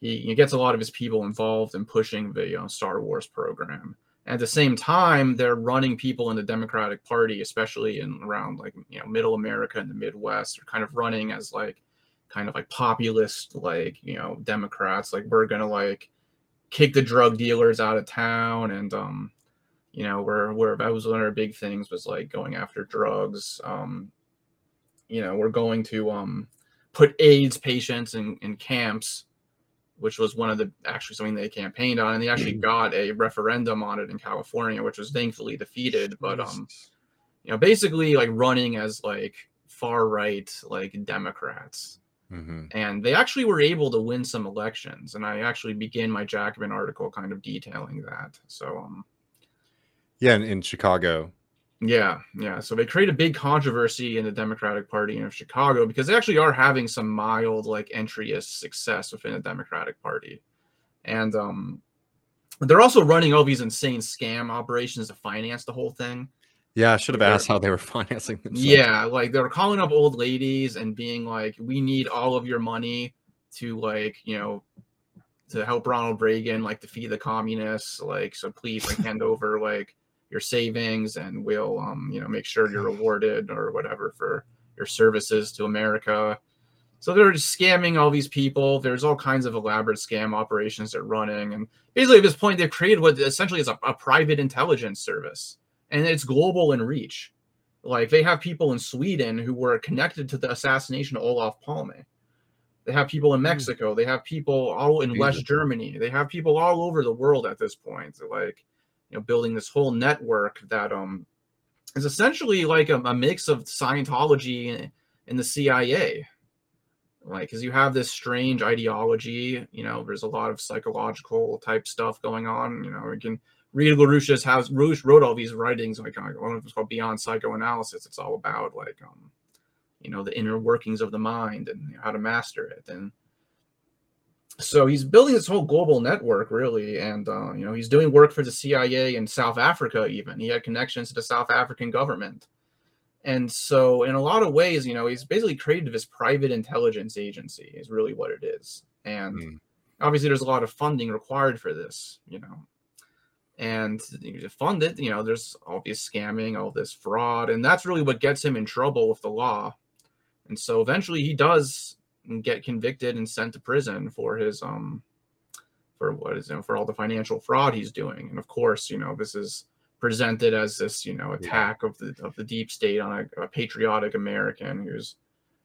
Speaker 4: he, gets a lot of his people involved in pushing the uh, star wars program at the same time they're running people in the democratic party especially in around like you know middle america and the midwest are kind of running as like kind of like populist like you know democrats. Like we're gonna like kick the drug dealers out of town and um you know where where that was one of our big things was like going after drugs. Um you know we're going to um put aids patients in, in camps which was one of the actually something they campaigned on, and they actually got a referendum on it in California, which was thankfully defeated. But um, you know, basically like running as like far right like Democrats.
Speaker 3: hmm
Speaker 4: And they actually were able to win some elections. And I actually begin my Jacobin article kind of detailing that. So um
Speaker 3: Yeah, in, in Chicago.
Speaker 4: Yeah, yeah. So they create a big controversy in the Democratic Party of Chicago because they actually are having some mild like entryist success within the Democratic Party. And um they're also running all these insane scam operations to finance the whole thing.
Speaker 3: Yeah, I should have
Speaker 4: They're-
Speaker 3: asked how they were financing themselves.
Speaker 4: Yeah, like they're calling up old ladies and being like, "We need all of your money to like, you know, to help Ronald Reagan like defeat the communists. Like, so please like hand over like your savings and we'll um, you know, make sure you're rewarded or whatever for your services to America." So they're just scamming all these people. There's all kinds of elaborate scam operations they're running, and basically at this point they've created what essentially is a, a private intelligence service, and it's global in reach. Like they have people in Sweden who were connected to the assassination of Olof Palme. They have people in Mexico. They have people all in West Germany. They have people all over the world at this point. Like, you know, building this whole network that um is essentially like a, a mix of Scientology and, and the CIA. Like, because you have this strange ideology, you know, there's a lot of psychological type stuff going on. You know, you can read LaRouche's house. LaRouche wrote all these writings, like one of them is called Beyond Psychoanalysis. It's all about like, um, you know, the inner workings of the mind and how to master it. And so he's building this whole global network, really. And uh, you know, he's doing work for the CIA in South Africa. Even he had connections to the South African government. And so, in a lot of ways, you know, he's basically created this private intelligence agency. Is really what it is. And
Speaker 3: Mm.
Speaker 4: obviously, there's a lot of funding required for this. You know, and to fund it, you know, there's all this scamming, all this fraud, and that's really what gets him in trouble with the law. And so eventually he does get convicted and sent to prison for his um for what is you know, for all the financial fraud he's doing. And of course, you know, this is presented as this, you know, attack of the of the deep state on a, a patriotic American who's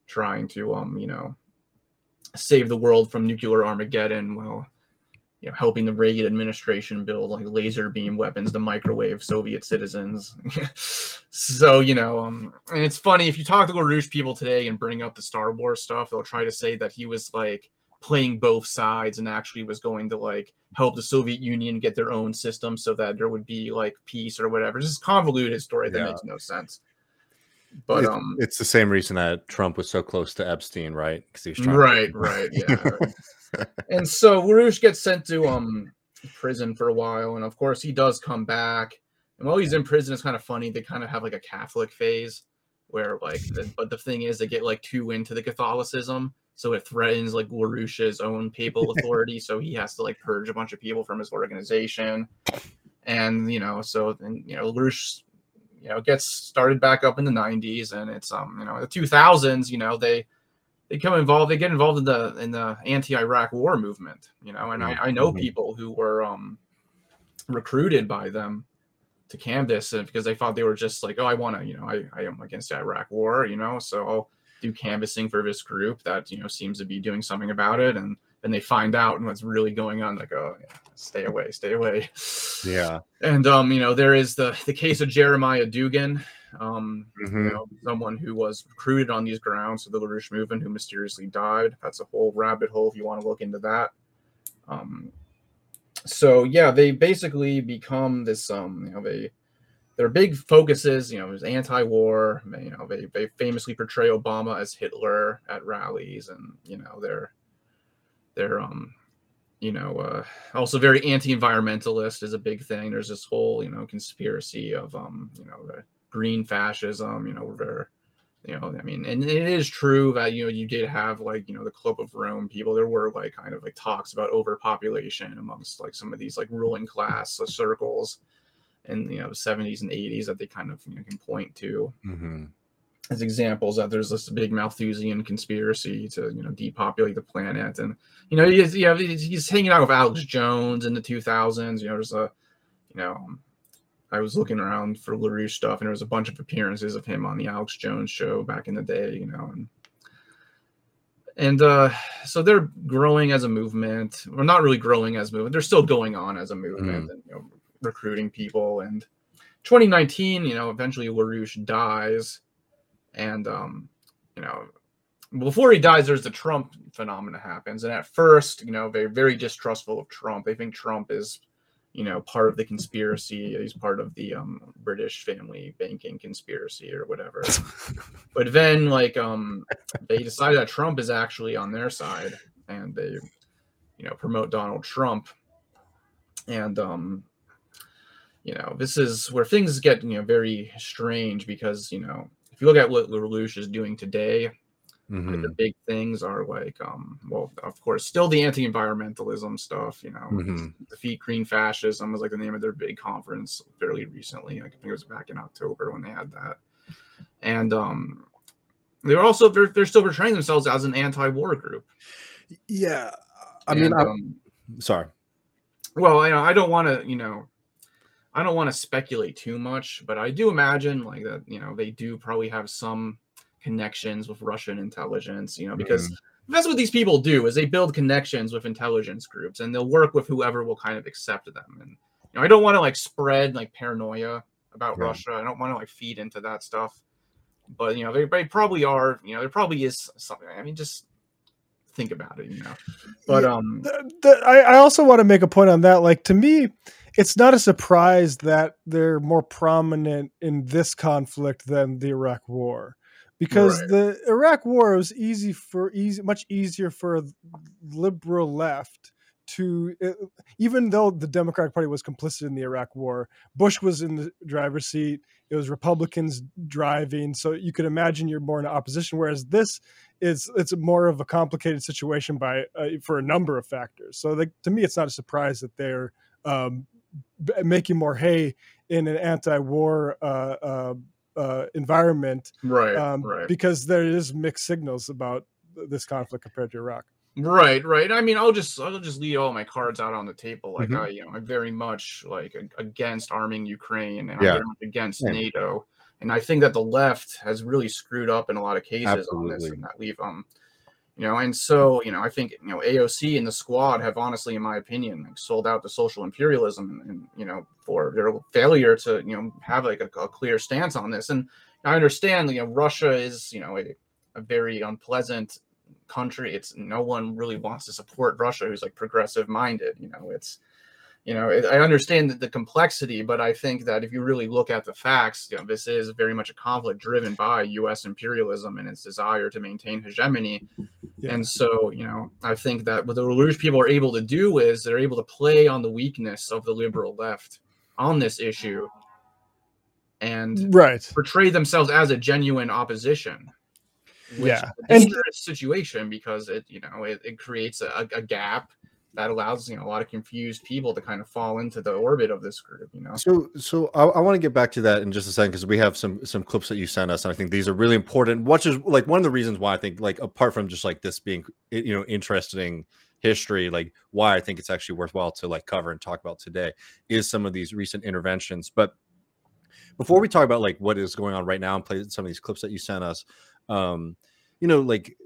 Speaker 4: trying to um, you know, save the world from nuclear Armageddon while you know, helping the Reagan administration build like laser beam weapons to microwave Soviet citizens. so, you know, um, and it's funny if you talk to LaRouche people today and bring up the Star Wars stuff, they'll try to say that he was like playing both sides and actually was going to like help the Soviet Union get their own system so that there would be like peace or whatever. It's just convoluted story that
Speaker 3: Yeah.
Speaker 4: makes no sense. But
Speaker 3: it's,
Speaker 4: um
Speaker 3: it's the same reason that Trump was so close to Epstein, right? Because he was trying.
Speaker 4: right, right, yeah. And so LaRouche gets sent to um prison for a while, and of course he does come back. And while he's in prison, it's kind of funny. They kind of have like a Catholic phase where like, the, but the thing is, they get like too into the Catholicism, so it threatens like LaRouche's own papal authority. so he has to like purge a bunch of people from his organization, and you know, so and you know, LaRouche, you know, gets started back up in the '90s, and it's um, you know, the 2000s, you know, they they become involved they get involved in the in the anti-iraq war movement you know and I, I know
Speaker 3: Mhm.
Speaker 4: people who were um recruited by them to canvas because they thought they were just like oh i want to you know I, I am against the iraq war you know so i'll do canvassing for this group that you know seems to be doing something about it and then they find out and what's really going on like oh yeah, stay away stay away
Speaker 3: Yeah.
Speaker 4: and um you know there is the the case of jeremiah duggan um
Speaker 3: Mhm.
Speaker 4: you know, someone who was recruited on these grounds to the LaRouche movement who mysteriously died. That's a whole rabbit hole if you want to look into that. Um, so yeah, they basically become this. Um, you know, they their big focuses, you know, is anti-war. You know, they they famously portray Obama as Hitler at rallies, and you know, they're they're um you know uh also very anti-environmentalist is a big thing there's this whole you know conspiracy of um you know the green fascism, you know, they're, you know, I mean, and it is true that, you know, you did have like, you know, the Club of Rome people, there were like kind of like talks about overpopulation amongst like some of these like ruling class circles in, you know, the 70s and 80s that they kind of you know, can point to
Speaker 3: Mhm.
Speaker 4: as examples that there's this big Malthusian conspiracy to, you know, depopulate the planet. And, you know, he's, you know, he's hanging out with Alex Jones in the 2000s, you know, there's a, you know, I was looking around for LaRouche stuff, and there was a bunch of appearances of him on the Alex Jones show back in the day, you know. And and uh, so they're growing as a movement. Well, not really growing as a movement. They're still going on as a movement and you know, recruiting people. And 2019, you know, eventually LaRouche dies, and um, you know, before he dies, there's the Trump phenomena happens. And at first, you know, they're very distrustful of Trump. They think Trump is, you know, part of the conspiracy. He's part of the um, British family banking conspiracy or whatever. but then, like, um, they decide that Trump is actually on their side, and they, you know, promote Donald Trump. And um, you know, this is where things get you know very strange because you know if you look at what LaRouche is doing today,
Speaker 3: Mhm.
Speaker 4: like the big things are like um well of course still the anti-environmentalism stuff you know
Speaker 3: Mhm.
Speaker 4: defeat green fascism was like the name of their big conference fairly recently i think it was back in october when they had that and um they're also they're, they're still portraying themselves as an anti-war group
Speaker 3: Yeah. I mean,
Speaker 4: And,
Speaker 3: I,
Speaker 4: um,
Speaker 3: sorry.
Speaker 4: well i don't want to you know i don't want to speculate too much but i do imagine like that you know they do probably have some connections with russian intelligence you know because that's what these people do is they build connections with intelligence groups and they'll work with whoever will kind of accept them and you know i don't want to like spread like paranoia about
Speaker 3: Yeah.
Speaker 4: russia i don't want to like feed into that stuff but you know they, they probably are you know there probably is something i mean just think about it you know but
Speaker 2: Yeah.
Speaker 4: um
Speaker 2: the, the, I, I also want to make a point on that. Like to me, it's not a surprise that they're more prominent in this conflict than the Iraq War, because
Speaker 4: Right.
Speaker 2: the Iraq War was easy for easy, much easier for the liberal left to, even though the Democratic Party was complicit in the Iraq War, Bush was in the driver's seat. It was Republicans driving, so you could imagine you're more in opposition. Whereas this is it's more of a complicated situation by uh, for a number of factors. So like, to me, it's not a surprise that they're um, b- making more hay in an anti-war uh, uh, uh, environment
Speaker 4: right
Speaker 2: um,
Speaker 4: right
Speaker 2: because there is mixed signals about this conflict compared to Iraq.
Speaker 4: Right, right. I mean, I'll just I'll just leave all my cards out on the table. Like
Speaker 3: Mhm.
Speaker 4: I, you know, I'm very much like against arming Ukraine, and
Speaker 3: Yeah.
Speaker 4: I'm very much against
Speaker 3: Same.
Speaker 4: NATO. And I think that the left has really screwed up in a lot of cases on this, and that leave um, you know, and so you know, I think you know AOC and the squad have honestly, in my opinion, like, sold out to social imperialism, and you know, for their failure to you know have like a, a clear stance on this. And I understand, you know, Russia is you know a, a very unpleasant country it's no one really wants to support russia who's like progressive minded you know it's you know i understand the, the complexity but i think that if you really look at the facts you know this is very much a conflict driven by us imperialism and its desire to maintain hegemony
Speaker 2: Yeah.
Speaker 4: and so you know i think that what the LaRouche people are able to do is they're able to play on the weakness of the liberal left on this issue and
Speaker 2: Right.
Speaker 4: portray themselves as a genuine opposition. Which
Speaker 2: Yeah.
Speaker 4: is a
Speaker 2: And-
Speaker 4: dangerous situation because it, you know, it, it creates a, a gap that allows, you know, a lot of confused people to kind of fall into the orbit of this group, you know.
Speaker 3: So, so I, I want to get back to that in just a second because we have some some clips that you sent us, and I think these are really important. Which is like one of the reasons why I think, like, apart from just like this being, you know, interesting history, like why I think it's actually worthwhile to like cover and talk about today is some of these recent interventions. But before we talk about like what is going on right now and play some of these clips that you sent us, um, you know, like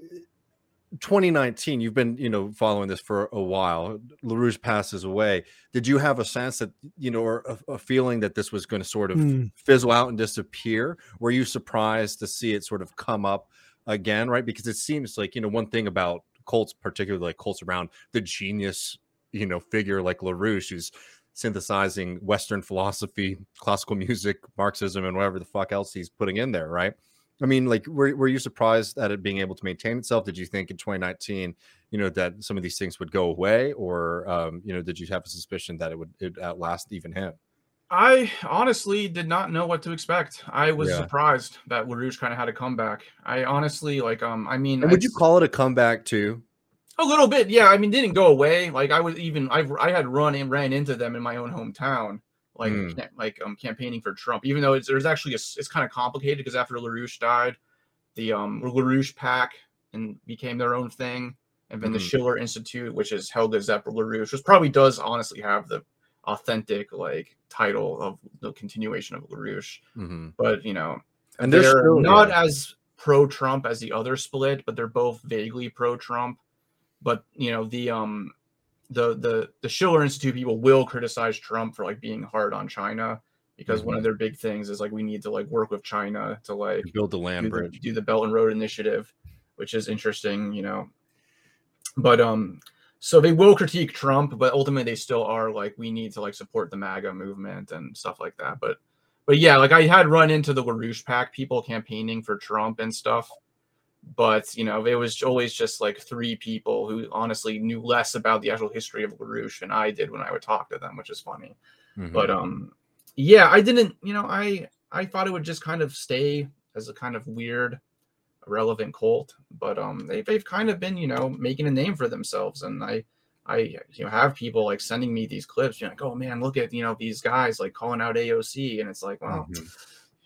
Speaker 3: 2019, you've been, you know, following this for a while. LaRouche passes away. Did you have a sense that, you know, or a, a feeling that this was going to sort of
Speaker 2: Hmm.
Speaker 3: fizzle out and disappear? Were you surprised to see it sort of come up again, right? Because it seems like, you know, one thing about cults, particularly like cults around the genius, you know, figure like LaRouche, who's synthesizing Western philosophy, classical music, Marxism, and whatever the fuck else he's putting in there, right? I mean, like, were, were you surprised at it being able to maintain itself? Did you think in 2019, you know, that some of these things would go away, or, um, you know, did you have a suspicion that it would it outlast even him?
Speaker 4: I honestly did not know what to expect. I was
Speaker 3: Yeah.
Speaker 4: surprised that LaRouche kind of had a comeback. I honestly like um I mean
Speaker 3: And would you call it a comeback too?
Speaker 4: a little bit, yeah. I mean, didn't go away. Like I was even I I had run and ran into them in my own hometown, like
Speaker 3: Mm.
Speaker 4: ca- like um campaigning for Trump. Even though it's there's actually a, it's kind of complicated because after LaRouche died, the um LaRouche PAC and became their own thing, and then the
Speaker 3: Mhm.
Speaker 4: Schiller Institute, which is Helga Zepp LaRouche, which probably does honestly have the authentic like title of the continuation of LaRouche
Speaker 3: hmm
Speaker 4: but you know
Speaker 3: And they're
Speaker 4: they're
Speaker 3: still
Speaker 4: not
Speaker 3: there.
Speaker 4: as pro Trump as the other split, but they're both vaguely pro Trump. But you know the um the the the Schiller Institute people will criticize Trump for like being hard on China because mm-hmm. one of mm-hmm. their big things is like we need to like work with China to like
Speaker 3: build the land
Speaker 4: do
Speaker 3: bridge,
Speaker 4: the, do the Belt and Road Initiative, which is interesting, you know. But um, so they will critique Trump, but ultimately they still are like we need to like support the MAGA movement and stuff like that. But but yeah, like I had run into the LaRouche PAC people campaigning for Trump and stuff but you know it was always just like three people who honestly knew less about the actual history of LaRouche than I did when I would talk to them, which is funny. Mm-hmm. But um, yeah, I didn't. You know, I I thought it would just kind of stay as a kind of weird, relevant cult. But um, they they've kind of been you know making a name for themselves, and I. I you know have people like sending me these clips, you know, like, oh man, look at you know these guys like calling out AOC, and it's like, well, mm-hmm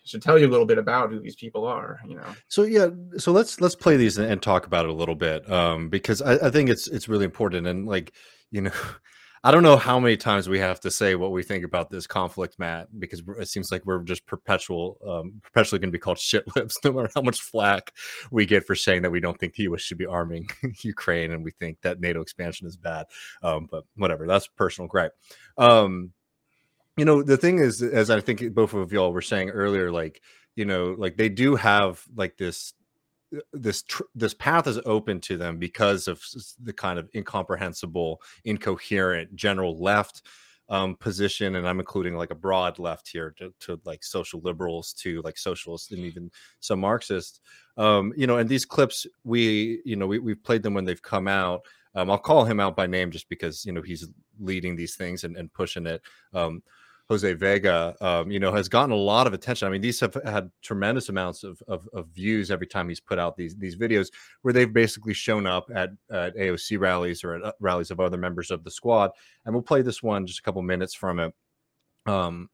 Speaker 4: should tell you a little bit about who these people are you know?
Speaker 3: So yeah so let's let's play these and, talk about it a little bit um because I, I, think it's it's really important. And like you know i don't know how many times we have to say what we think about this conflict matt because it seems like we're just perpetual um perpetually going to be called shit lips no matter how much flack we get for saying that we don't think the us should be arming ukraine and we think that nato expansion is bad. Um but whatever that's personal gripe um you know the thing is as i think both of y'all were saying earlier like you know like they do have like this uh, this tr- this path is open to them because of the kind of incomprehensible incoherent general left um, position and i'm including like a broad left here to, to like social liberals to like socialists and even some marxists. Um, you know and these clips we you know we, we've played them when they've come out. Um, i'll call him out by name just because you know he's leading these things and, and pushing it. Um, Jose Vega, um, you know, has gotten a lot of attention. I mean, these have had tremendous amounts of, of, of, views every time he's put out these these videos where they've basically shown up at, at AOC rallies or at uh, rallies of other members of the squad. And we'll play this one just a couple minutes from it. Um,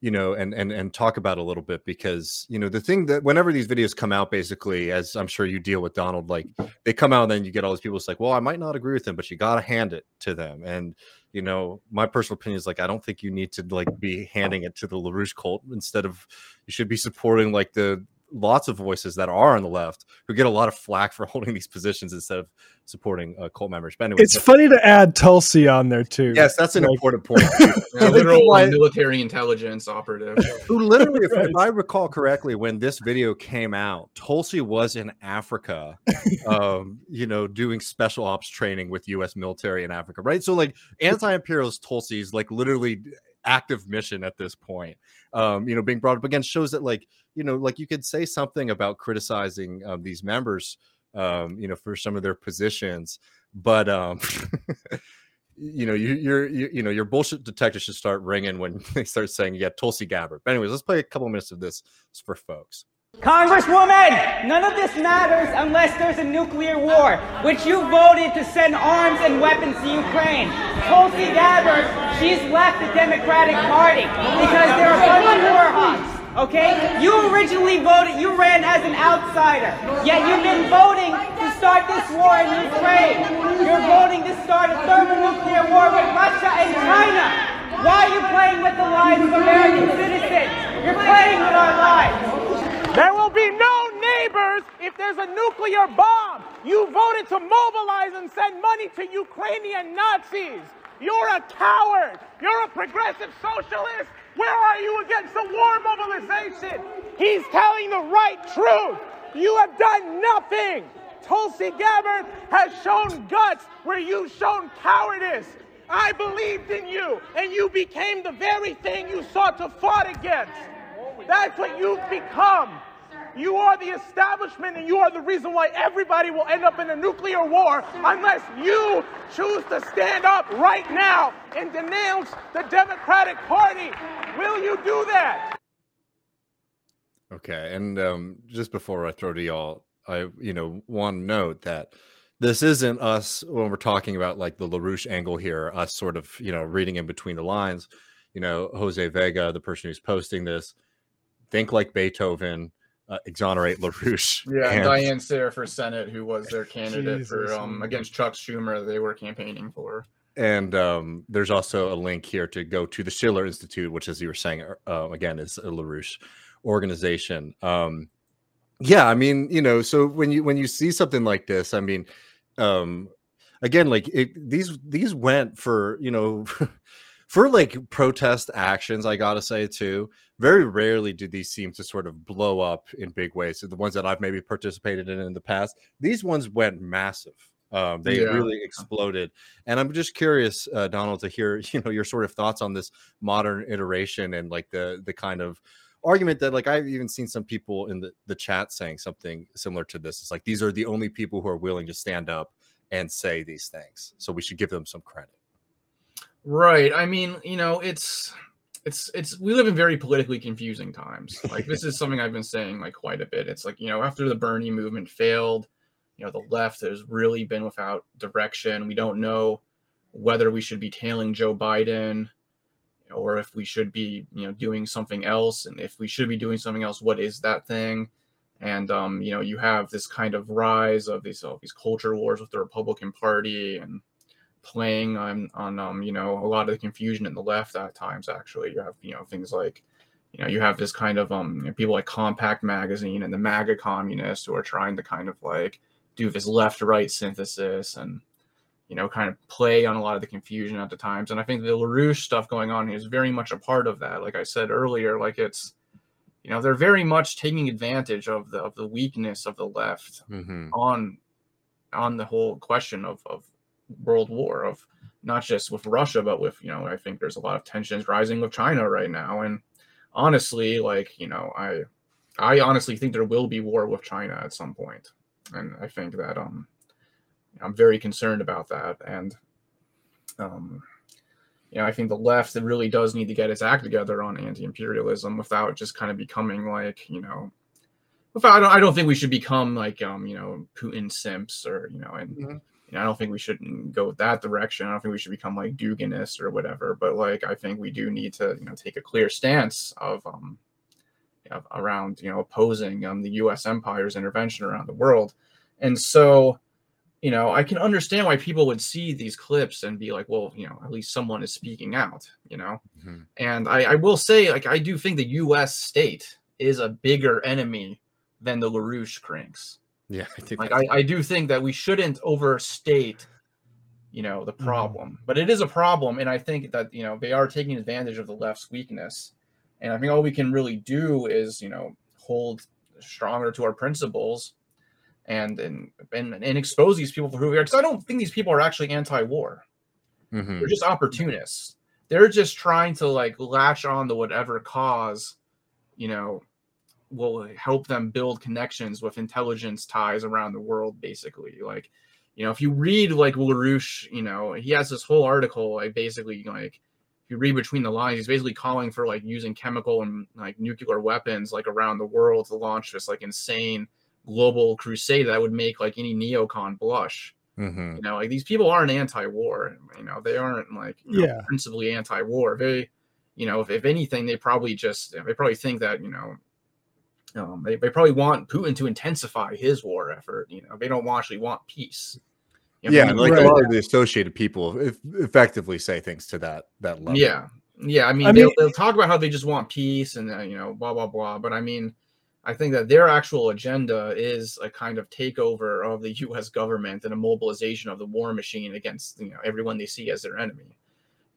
Speaker 3: you know, and and and talk about a little bit because you know the thing that whenever these videos come out, basically, as I'm sure you deal with Donald, like they come out and then you get all these people. It's like, well, I might not agree with them, but you got to hand it to them, and you know, my personal opinion is like I don't think you need to like be handing it to the LaRouche cult. Instead of you should be supporting like the lots of voices that are on the left who get a lot of flack for holding these positions instead of supporting uh, cult members. But anyway,
Speaker 2: it's funny to add Tulsi on there too.
Speaker 3: Yes, that's an like, important point.
Speaker 4: yeah, literal military intelligence operative.
Speaker 3: Who literally, if, if, I recall correctly, when this video came out, Tulsi was in Africa, um, you know, doing special ops training with U.S. military in Africa, right? So like anti-imperialist Tulsi is like literally active mission at this point um you know being brought up again shows that like you know like you could say something about criticizing um, these members um you know for some of their positions but um you know you, you're you, you know your bullshit detector should start ringing when they start saying yeah tulsi gabbard. But anyways let's play a couple minutes of this for folks
Speaker 5: Congresswoman, none of this matters unless there's a nuclear war, which you voted to send arms and weapons to Ukraine. Tulsi Gabbard, she's left the Democratic Party because they're a bunch of war hawks. Okay? You originally voted, you ran as an outsider, yet you've been voting to start this war in Ukraine. You're voting to start a thermonuclear war with Russia and China. Why are you playing with the lives of American citizens? You're playing with our lives.
Speaker 6: There will be no neighbors if there's a nuclear bomb. You voted to mobilize and send money to Ukrainian Nazis. You're a coward. You're a progressive socialist. Where are you against the war mobilization? He's telling the right truth. You have done nothing. Tulsi Gabbard has shown guts where you've shown cowardice. I believed in you, and you became the very thing you sought to fight against. That's what you've become. You are the establishment and you are the reason why everybody will end up in a nuclear war unless you choose to stand up right now and denounce the Democratic Party. Will you do that?
Speaker 3: Okay, and um, just before I throw to y'all, I you know want to note that this isn't us when we're talking about like the LaRouche angle here, us sort of you know reading in between the lines. You know, Jose Vega, the person who's posting this, think like Beethoven, uh, exonerate LaRouche.
Speaker 4: Yeah, and... Diane Sare for Senate, who was their candidate Jesus. for um, against Chuck Schumer, they were campaigning for.
Speaker 3: And um, there's also a link here to go to the Schiller Institute, which, as you were saying, uh, again, is a LaRouche organization. Um, yeah i mean you know so when you when you see something like this i mean um again like it, these these went for you know for like protest actions i gotta say too very rarely do these seem to sort of blow up in big ways so the ones that i've maybe participated in in the past these ones went massive um, they
Speaker 4: Yeah.
Speaker 3: really exploded and i'm just curious uh, donald to hear you know your sort of thoughts on this modern iteration and like the the kind of argument that like I've even seen some people in the, the chat saying something similar to this. It's like these are the only people who are willing to stand up and say these things. So we should give them some credit.
Speaker 4: Right. I mean, you know, it's it's it's we live in very politically confusing times. Like this is something I've been saying like quite a bit. It's like, you know, after the Bernie movement failed, you know, the left has really been without direction. We don't know whether we should be tailing Joe Biden or if we should be, you know, doing something else and if we should be doing something else, what is that thing? And um, you know, you have this kind of rise of these of these culture wars with the Republican Party and playing on on um you know a lot of the confusion in the left at times actually. You have you know things like you know you have this kind of um you know, people like compact magazine and the maga communists who are trying to kind of like do this left right synthesis and you know kind of play on a lot of the confusion at the times. And i think the larouche stuff going on is very much a part of that. Like i said earlier like it's you know they're very much taking advantage of the of the weakness of the left
Speaker 3: Mm-hmm.
Speaker 4: on on the whole question of, of world war of not just with russia but with you know i think there's a lot of tensions rising with china right now. And honestly like you know i i honestly think there will be war with china at some point. And i think that um i'm very concerned about that. And um you know i think the left really does need to get its act together on anti-imperialism without just kind of becoming like you know without, I don't, I don't think we should become like um you know Putin simps or you know and
Speaker 3: Mhm.
Speaker 4: Know I don't think we shouldn't go that direction. I don't think we should become like Duginists or whatever. But like I think we do need to you know take a clear stance of um of, around you know opposing um the U.S. empire's intervention around the world, and so you know I can understand why people would see these clips and be like, well, you know, at least someone is speaking out, you know.
Speaker 3: Mhm.
Speaker 4: And I, I will say, like, I do think the U.S. state is a bigger enemy than the LaRouche cranks.
Speaker 3: Yeah, I think
Speaker 4: Like, I, I do think that we shouldn't overstate, you know, the problem. But it is a problem, and I think that you know they are taking advantage of the left's weakness. And I think all we can really do is, you know, hold stronger to our principles, and and and, and expose these people for who they are. Because I don't think these people are actually anti-war
Speaker 3: Mhm.
Speaker 4: they're just opportunists. They're just trying to like latch on to whatever cause, you know, will help them build connections with intelligence ties around the world, basically. Like, you know, if you read like LaRouche, you know, he has this whole article, like basically like if you read between the lines, he's basically calling for like using chemical and like nuclear weapons like around the world to launch this like insane global crusade that would make like any neocon blush
Speaker 3: Mhm.
Speaker 4: you know like these people aren't anti-war you know they aren't like you know,
Speaker 2: Yeah.
Speaker 4: principally anti-war they you know if, if anything they probably just they probably think that you know um, they, they probably want putin to intensify his war effort you know they don't actually want peace You know,
Speaker 3: Yeah,
Speaker 4: we-
Speaker 3: and like
Speaker 2: Right.
Speaker 3: a lot of the associated people eff- effectively say things to that that level.
Speaker 4: Yeah, yeah. I mean,
Speaker 2: I
Speaker 4: they'll,
Speaker 2: mean-
Speaker 4: they'll talk about how they just want peace and uh, you know, blah blah blah. But I mean, I think that their actual agenda is a kind of takeover of the U.S. government and a mobilization of the war machine against you know everyone they see as their enemy.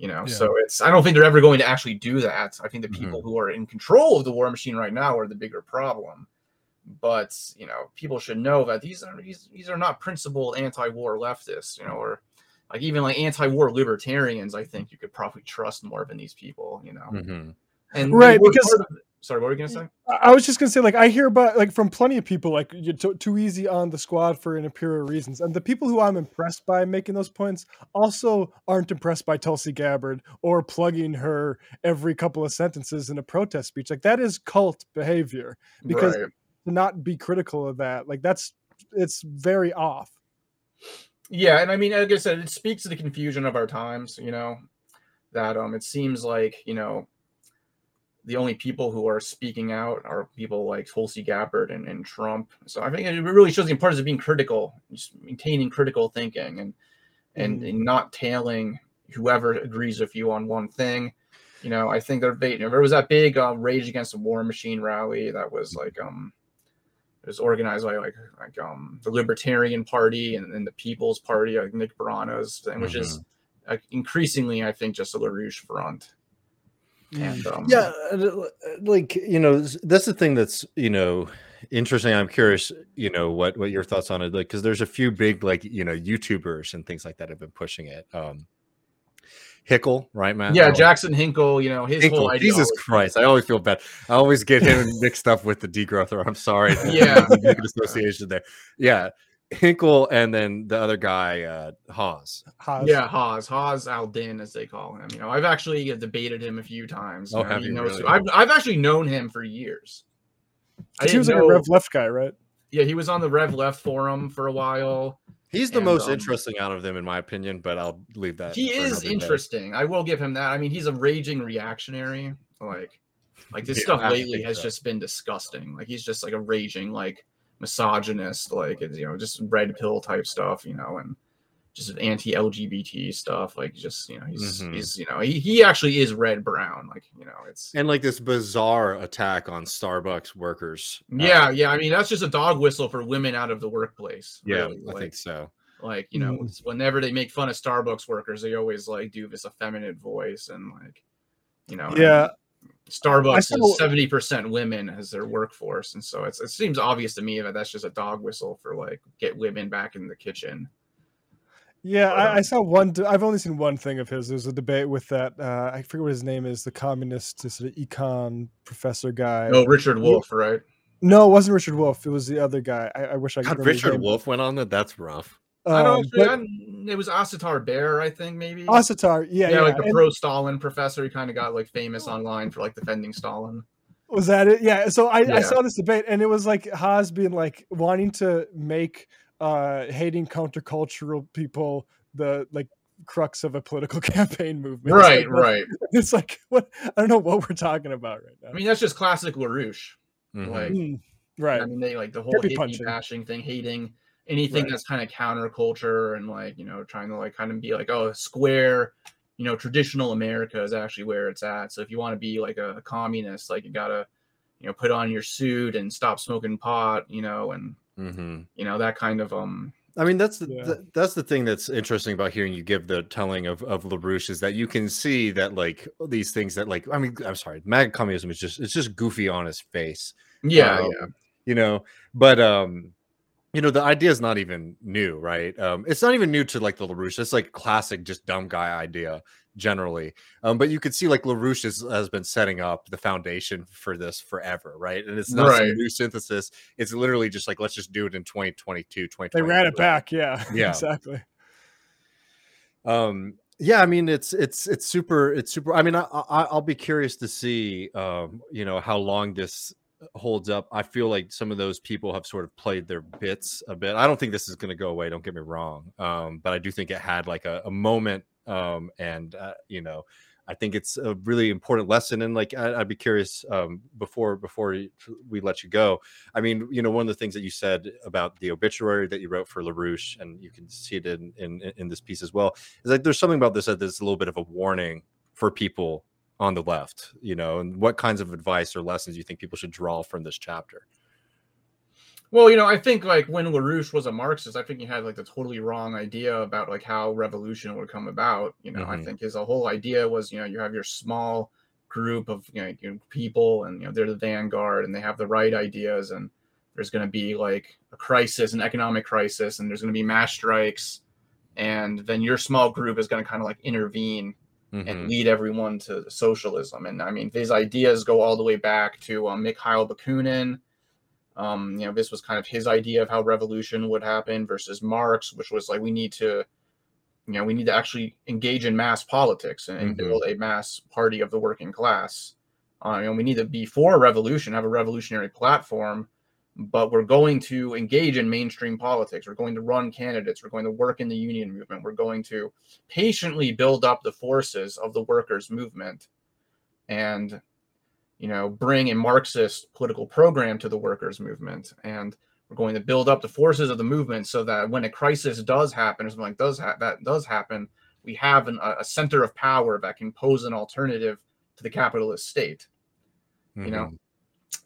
Speaker 4: You know,
Speaker 2: Yeah.
Speaker 4: so it's I don't think they're ever going to actually do that. I think the people who are in control of the war machine right now are the bigger problem. But you know, people should know that these are these these are not principled anti-war leftists. You know, or like even like anti-war libertarians, I think you could probably trust more than these people, you know.
Speaker 3: Mhm.
Speaker 4: And
Speaker 2: Right, because-
Speaker 4: of- sorry, what were you gonna say?
Speaker 2: I was just gonna say, like, I hear about like from plenty of people, like you're too, too easy on the squad for imperial reasons, and the people who I'm impressed by making those points also aren't impressed by Tulsi Gabbard or plugging her every couple of sentences in a protest speech. Like that is cult behavior. Because-
Speaker 4: Right.
Speaker 2: To not be critical of that, like that's it's very off.
Speaker 4: Yeah, and I mean, like I said, it speaks to the confusion of our times. You know, that um, it seems like you know, the only people who are speaking out are people like Tulsi Gabbard and, and Trump. So I think it really shows the importance of being critical, just maintaining critical thinking, and and,
Speaker 2: Mhm.
Speaker 4: and not tailing whoever agrees with you on one thing. You know, I think there, you know, there was that big uh, Rage Against the War Machine rally that was like um it was organized by like like um the Libertarian Party and, and the People's Party, like Nick Brana's thing, which is uh, increasingly, I think, just a LaRouche front. And um,
Speaker 3: yeah uh, like you know that's the thing that's you know interesting i'm curious you know what what your thoughts on it like because there's a few big like you know youtubers and things like that have been pushing it um Hickel, right, man?
Speaker 4: Yeah, Jackson Hinkle. You know his
Speaker 3: Hinkle,
Speaker 4: whole ideology.
Speaker 3: Jesus Christ, I always feel bad. I always get him mixed up with the degrowther. I'm sorry.
Speaker 4: Yeah,
Speaker 3: association there. Yeah, Hinkle, and then the other guy, uh, Hawes.
Speaker 2: Haas.
Speaker 4: Yeah, Hawes, Haz Al-Din, as they call him. You know, I've actually debated him a few times.
Speaker 3: Oh,
Speaker 4: know,
Speaker 3: have
Speaker 4: he
Speaker 3: you
Speaker 4: knows
Speaker 3: really?
Speaker 4: I've, I've actually known him for years. I
Speaker 2: he was like
Speaker 4: didn't
Speaker 2: a Rev Left guy, right?
Speaker 4: Yeah, he was on the Rev Left forum for a while.
Speaker 3: He's the
Speaker 4: And,
Speaker 3: most
Speaker 4: um,
Speaker 3: interesting out of them, in my opinion. But I'll leave that.
Speaker 4: he is
Speaker 3: another day.
Speaker 4: interesting. I will give him that. I mean, he's a raging reactionary. Like, like this
Speaker 3: Yeah,
Speaker 4: stuff
Speaker 3: I
Speaker 4: lately has
Speaker 3: so.
Speaker 4: just been disgusting. Like, he's just like a raging like misogynist, like it's, you know, just red pill type stuff, you know, and just anti-LGBT stuff. Like, just you know, he's
Speaker 3: Mhm.
Speaker 4: he's you know, he, he actually is red brown. Like, you know, it's
Speaker 3: And like this bizarre attack on Starbucks workers. uh,
Speaker 4: yeah, yeah. I mean, that's just a dog whistle for women out of the workplace.
Speaker 3: yeah,
Speaker 4: really.
Speaker 3: I think so.
Speaker 4: like you know,
Speaker 2: Mhm.
Speaker 4: whenever they make fun of Starbucks workers, they always like do this effeminate voice and like, you know, and
Speaker 2: Yeah.
Speaker 4: Starbucks
Speaker 2: saw-
Speaker 4: is seventy percent women as their workforce, and so it's, it seems obvious to me that that's just a dog whistle for like get women back in the kitchen.
Speaker 2: Yeah,
Speaker 4: But,
Speaker 2: I, I
Speaker 4: um,
Speaker 2: saw one. I've only seen one thing of his. There's a debate with that. Uh, I forget what his name is. The communist, sort of econ professor guy.
Speaker 4: Oh, Richard Wolff, right?
Speaker 2: No, it wasn't Richard Wolff. It was the other guy. I, I wish I could
Speaker 3: God,
Speaker 2: remember his
Speaker 3: Richard
Speaker 2: name.
Speaker 3: Wolff went on that. That's rough.
Speaker 4: I don't
Speaker 2: Um,
Speaker 4: actually,
Speaker 2: but
Speaker 4: it was Asatar Bair, I think maybe.
Speaker 2: Asatar, yeah,
Speaker 4: yeah,
Speaker 2: yeah.
Speaker 4: like the pro Stalin professor. He kind of got like famous online for like defending Stalin.
Speaker 2: Was that it? Yeah. So I,
Speaker 4: Yeah.
Speaker 2: I saw this debate, and it was like Haas being like wanting to make uh hating countercultural people the like crux of a political campaign movement. It's
Speaker 4: Right,
Speaker 2: like,
Speaker 4: right.
Speaker 2: It's like what I don't know what we're talking about right now.
Speaker 4: I mean, that's just classic LaRouche.
Speaker 3: Mhm.
Speaker 4: Like,
Speaker 2: Mm, right.
Speaker 4: I mean, they like the whole
Speaker 2: Hippie
Speaker 4: hippie
Speaker 2: punching.
Speaker 4: bashing thing, hating anything
Speaker 2: Right.
Speaker 4: that's kind of counterculture and like you know trying to like kind of be like oh square, you know traditional America is actually where it's at. So if you want to be like a, communist, like you gotta you know put on your suit and stop smoking pot, you know, and
Speaker 3: Mhm.
Speaker 4: you know that kind of um
Speaker 3: I mean, that's the,
Speaker 2: Yeah.
Speaker 3: the- that's the thing that's interesting about hearing you give the telling of of Larouche is that you can see that like these things that like I mean I'm sorry, MAGA communism is just it's just goofy on his face,
Speaker 4: yeah
Speaker 3: Um,
Speaker 4: yeah
Speaker 3: you know. But um, you know, the idea is not even new, right? Um, it's not even new to like the Larouche. It's like classic, just dumb guy idea generally. Um, but you could see like Larouche is, has been setting up the foundation for this forever, right? And it's not some new synthesis. It's literally just like let's just do it in 2022, 2023.
Speaker 2: They ran it back. Yeah.
Speaker 3: Yeah.
Speaker 2: exactly.
Speaker 3: um yeah i mean it's it's it's super it's super i mean i, I i'll be curious to see um you know how long this holds up i feel like some of those people have sort of played their bits a bit i don't think this is going to go away don't get me wrong um but i do think it had like a, a moment um and uh, you know i think it's a really important lesson and like I, i'd be curious um before before we let you go I mean, you know, one of the things that you said about the obituary that you wrote for LaRouche, and you can see it in, in in this piece as well, is like there's something about this that there's a little bit of a warning for people on the left, you know, and what kinds of advice or lessons you think people should draw from this chapter.
Speaker 4: Well, you know, I think like when LaRouche was a Marxist, I think he had like the totally wrong idea about like how revolution would come about. You know, I
Speaker 3: Mhm.
Speaker 4: think his whole idea was, you know, you have your small group of you know, you know, people and you know they're the vanguard and they have the right ideas and there's going to be like a crisis, an economic crisis, and there's going to be mass strikes, and then your small group is going to kind of like intervene
Speaker 3: Mhm.
Speaker 4: and lead everyone to socialism. And I mean, these ideas go all the way back to um, Mikhail Bakunin. Um, you know, this was kind of his idea of how revolution would happen versus Marx, which was like we need to, you know, we need to actually engage in mass politics and, and
Speaker 3: Mhm.
Speaker 4: build a mass party of the working class. Uh, know, we need to before a revolution have a revolutionary platform, but we're going to engage in mainstream politics. We're going to run candidates. We're going to work in the union movement. We're going to patiently build up the forces of the workers' movement, and you know, bring a Marxist political program to the workers' movement. And we're going to build up the forces of the movement so that when a crisis does happen, or something like does ha- that does happen, we have an, a center of power that can pose an alternative to the capitalist state. you know,
Speaker 3: Mhm.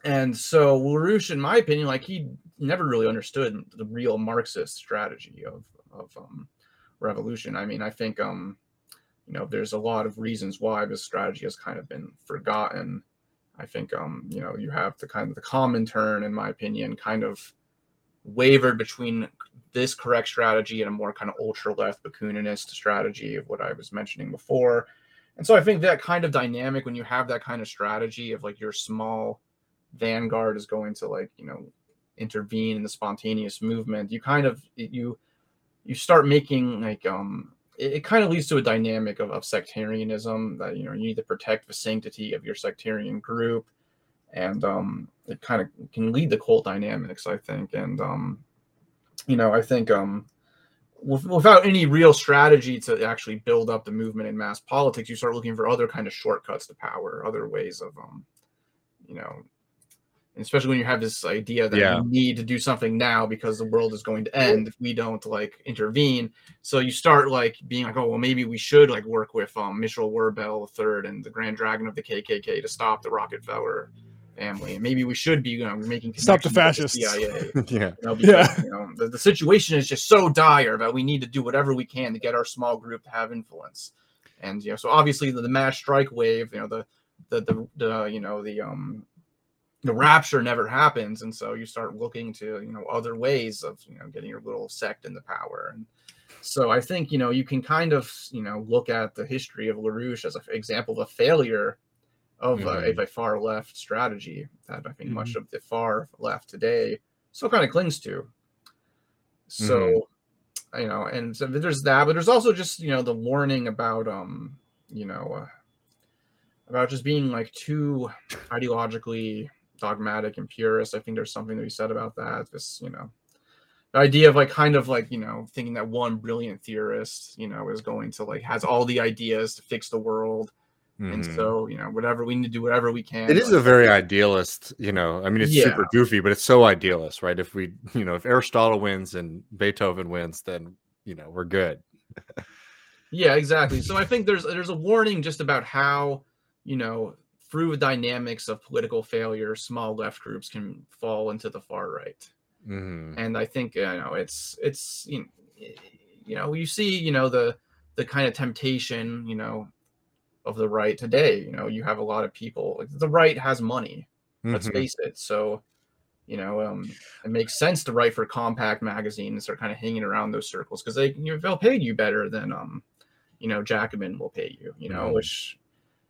Speaker 4: And so LaRouche, in my opinion, like he never really understood the real Marxist strategy of of um, revolution. I mean, I think um, you know there's a lot of reasons why this strategy has kind of been forgotten. I think um, you know you have the kind of the Comintern, in my opinion, kind of wavered between this correct strategy and a more kind of ultra left Bakuninist strategy of what I was mentioning before. And so I think that kind of dynamic when you have that kind of strategy of like your small vanguard is going to like, you know, intervene in the spontaneous movement, you kind of you you start making like um it, it kind of leads to a dynamic of, of sectarianism that you know you need to protect the sanctity of your sectarian group. And um it kind of can lead to cult dynamics i think. And um you know i think um without any real strategy to actually build up the movement in mass politics you start looking for other kind of shortcuts to power other ways of um you know especially when you have this idea that
Speaker 3: Yeah.
Speaker 4: you need to do something now because the world is going to end if we don't like intervene. So you start like being like, oh well, maybe we should like work with um, Mitchell WerBell III and the Grand Dragon of the KKK to stop the Rockefeller family, and maybe we should be you know making
Speaker 2: Stop the
Speaker 4: connections with
Speaker 2: fascists.
Speaker 4: CIA.
Speaker 3: yeah.
Speaker 4: You know, because
Speaker 2: Yeah.
Speaker 4: you know the, the situation is just so dire that we need to do whatever we can to get our small group to have influence. And you know, so obviously the, the mass strike wave, you know, the the the, the you know the um the rapture never happens, and so you start looking to you know other ways of you know getting your little sect into power. And so I think you know you can kind of you know look at the history of LaRouche as an example of a failure of, a,
Speaker 3: Mhm.
Speaker 4: of a far left strategy that I think much of the far left today still kind of clings to. So, you know, and so there's that, but there's also just you know the warning about um, you know, uh, about just being like too ideologically dogmatic and purist. I think there's something to be said about that. This, you know, the idea of like kind of like you know thinking that one brilliant theorist, you know, is going to like has all the ideas to fix the world, and
Speaker 3: Mhm.
Speaker 4: so you know whatever we need to do, whatever we can.
Speaker 3: It is
Speaker 4: like,
Speaker 3: a very idealist, you know. I mean, it's super goofy, but it's so idealist, right? If we, you know, if Aristotle wins and Beethoven wins, then you know we're good.
Speaker 4: Yeah, exactly. So I think there's there's a warning just about how you know through the dynamics of political failure, small left groups can fall into the far right.
Speaker 3: Mhm.
Speaker 4: And I think you know it's it's you know, you know you see you know the the kind of temptation you know of the right today. You know you have a lot of people the right has money. Let's
Speaker 3: Mhm.
Speaker 4: face it. So you know um, it makes sense to write for Compact magazines. start kind of hanging around those circles because they you know, they'll pay you better than um you know Jacobin will pay you. You know
Speaker 3: Mhm.
Speaker 4: which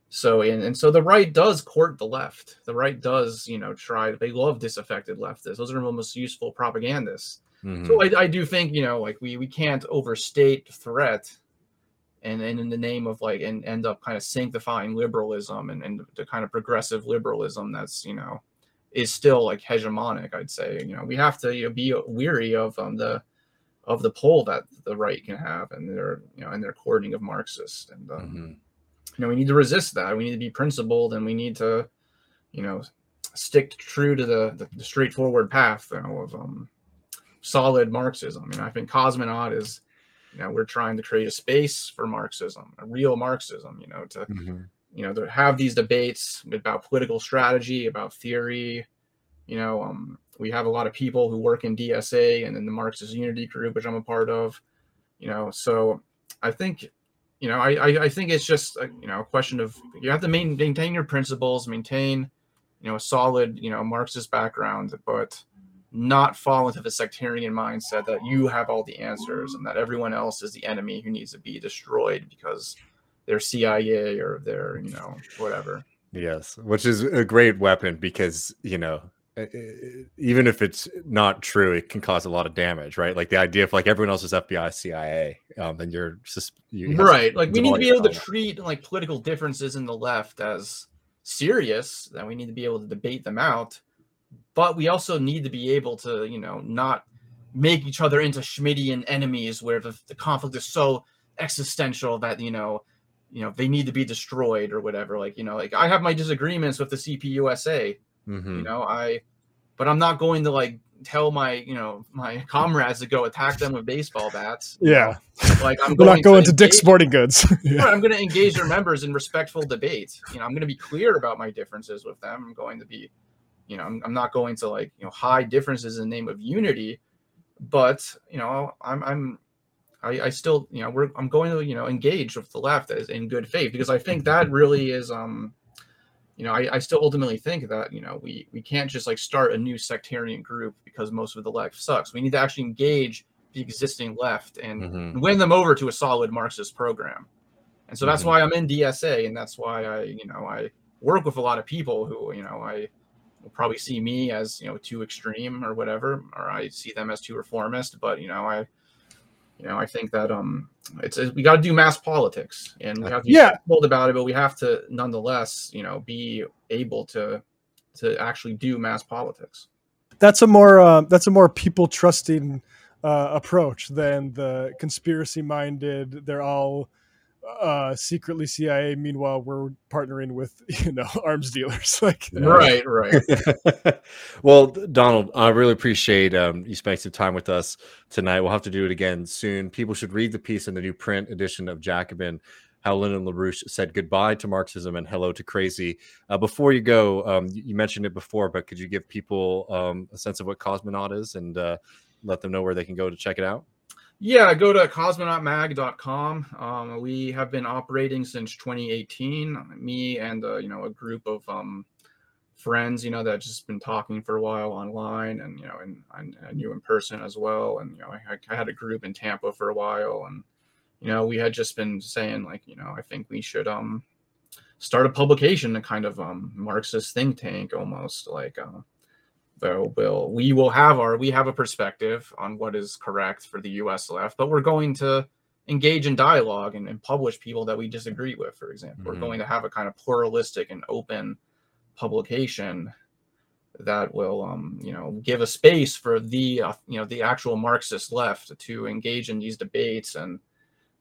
Speaker 4: so and, and so the right does court the left. The right does you know try. They love disaffected leftists. Those are the most useful propagandists.
Speaker 3: Mhm.
Speaker 4: So I, I do think you know like we we can't overstate threat, and and in the name of like and end up kind of sanctifying liberalism and and the kind of progressive liberalism that's you know is still like hegemonic. I'd say you know we have to you know, be weary of um the of the pull that the right can have and their you know and their courting of Marxists and um,
Speaker 3: Mhm.
Speaker 4: You know we need to resist that. We need to be principled and we need to you know stick true to the, the, the straightforward path you know, of um, solid marxism. You know i think cosmonaut is you know we're trying to create a space for marxism a real marxism you know to
Speaker 3: Mhm.
Speaker 4: you know to have these debates about political strategy about theory. You know um, we have a lot of people who work in dsa and in the marxist unity group which i'm a part of you know. So i think you know i i, think it's just a, you know a question of you have to main, maintain your principles maintain you know a solid you know marxist background but not fall into the sectarian mindset that you have all the answers and that everyone else is the enemy who needs to be destroyed because they're cia or they're you know whatever.
Speaker 3: Yes, which is a great weapon because you know, even if it's not true, it can cause a lot of damage, right? Like the idea of like everyone else is FBI, CIA, um, then you're just you
Speaker 4: right like we need to be able to treat like political differences in the left as serious that we need to be able to debate them out. But we also need to be able to you know not make each other into schmittian enemies where the, the conflict is so existential that you know you know they need to be destroyed or whatever. Like you know like i have my disagreements with the cpusa
Speaker 3: Mhm.
Speaker 4: you know i but i'm not going to like tell my you know my comrades to go attack them with baseball bats
Speaker 2: Yeah.
Speaker 4: like i'm
Speaker 2: We're not going to Dick's
Speaker 4: engage-
Speaker 2: Sporting Goods. yeah.
Speaker 4: I'm going to engage their members in respectful debate. You know, I'm going to be clear about my differences with them. I'm going to be, you know, I'm, I'm not going to like, you know, hide differences in the name of unity, but you know, I'm, I'm, I, I still, you know, we're, I'm going to, you know, engage with the left as in good faith because I think that really is, um, you know, I, I still ultimately think that, you know, we, we can't just like start a new sectarian group because most of the left sucks. We need to actually engage the existing left and
Speaker 3: Mhm.
Speaker 4: win them over to a solid Marxist program. And so that's
Speaker 3: Mhm.
Speaker 4: why I'm in DSA, and that's why I, you know, I work with a lot of people who, you know, I will probably see me as, you know, too extreme or whatever, or I see them as too reformist. But you know, I, you know, I think that um, it's we got to do mass politics, and we have to be
Speaker 2: Yeah.
Speaker 4: bold about it, but we have to nonetheless, you know, be able to to actually do mass politics.
Speaker 2: that's a more uh, that's a more people trusting uh, approach than the conspiracy minded. They're all uh, secretly CIA. Meanwhile, we're partnering with you know arms dealers. like
Speaker 4: Right, right.
Speaker 3: well, Donald, I really appreciate um, you spending some time with us tonight. We'll have to do it again soon. People should read the piece in the new print edition of Jacobin. How Lyndon LaRouche said goodbye to Marxism and hello to crazy. Uh, before you go, um, you you mentioned it before, but could you give people um, a sense of what Cosmonaut is and uh, let them know where they can go to check it out?
Speaker 4: Yeah, go to cosmonautmag.com. Um, we have been operating since 2018. Me and uh, you know a group of um, friends, you know, that just been talking for a while online, and you know, and, I knew in person as well. And you know, I, I had a group in Tampa for a while, and you know, we had just been saying like, you know, I think we should um start a publication, a kind of um Marxist think tank, almost like. Uh, though will we will have our we have a perspective on what is correct for the US left, but we're going to engage in dialogue and, and publish people that we disagree with, for example.
Speaker 3: Mhm.
Speaker 4: We're going to have a kind of pluralistic and open publication that will um, you know give a space for the uh, you know the actual Marxist left to engage in these debates and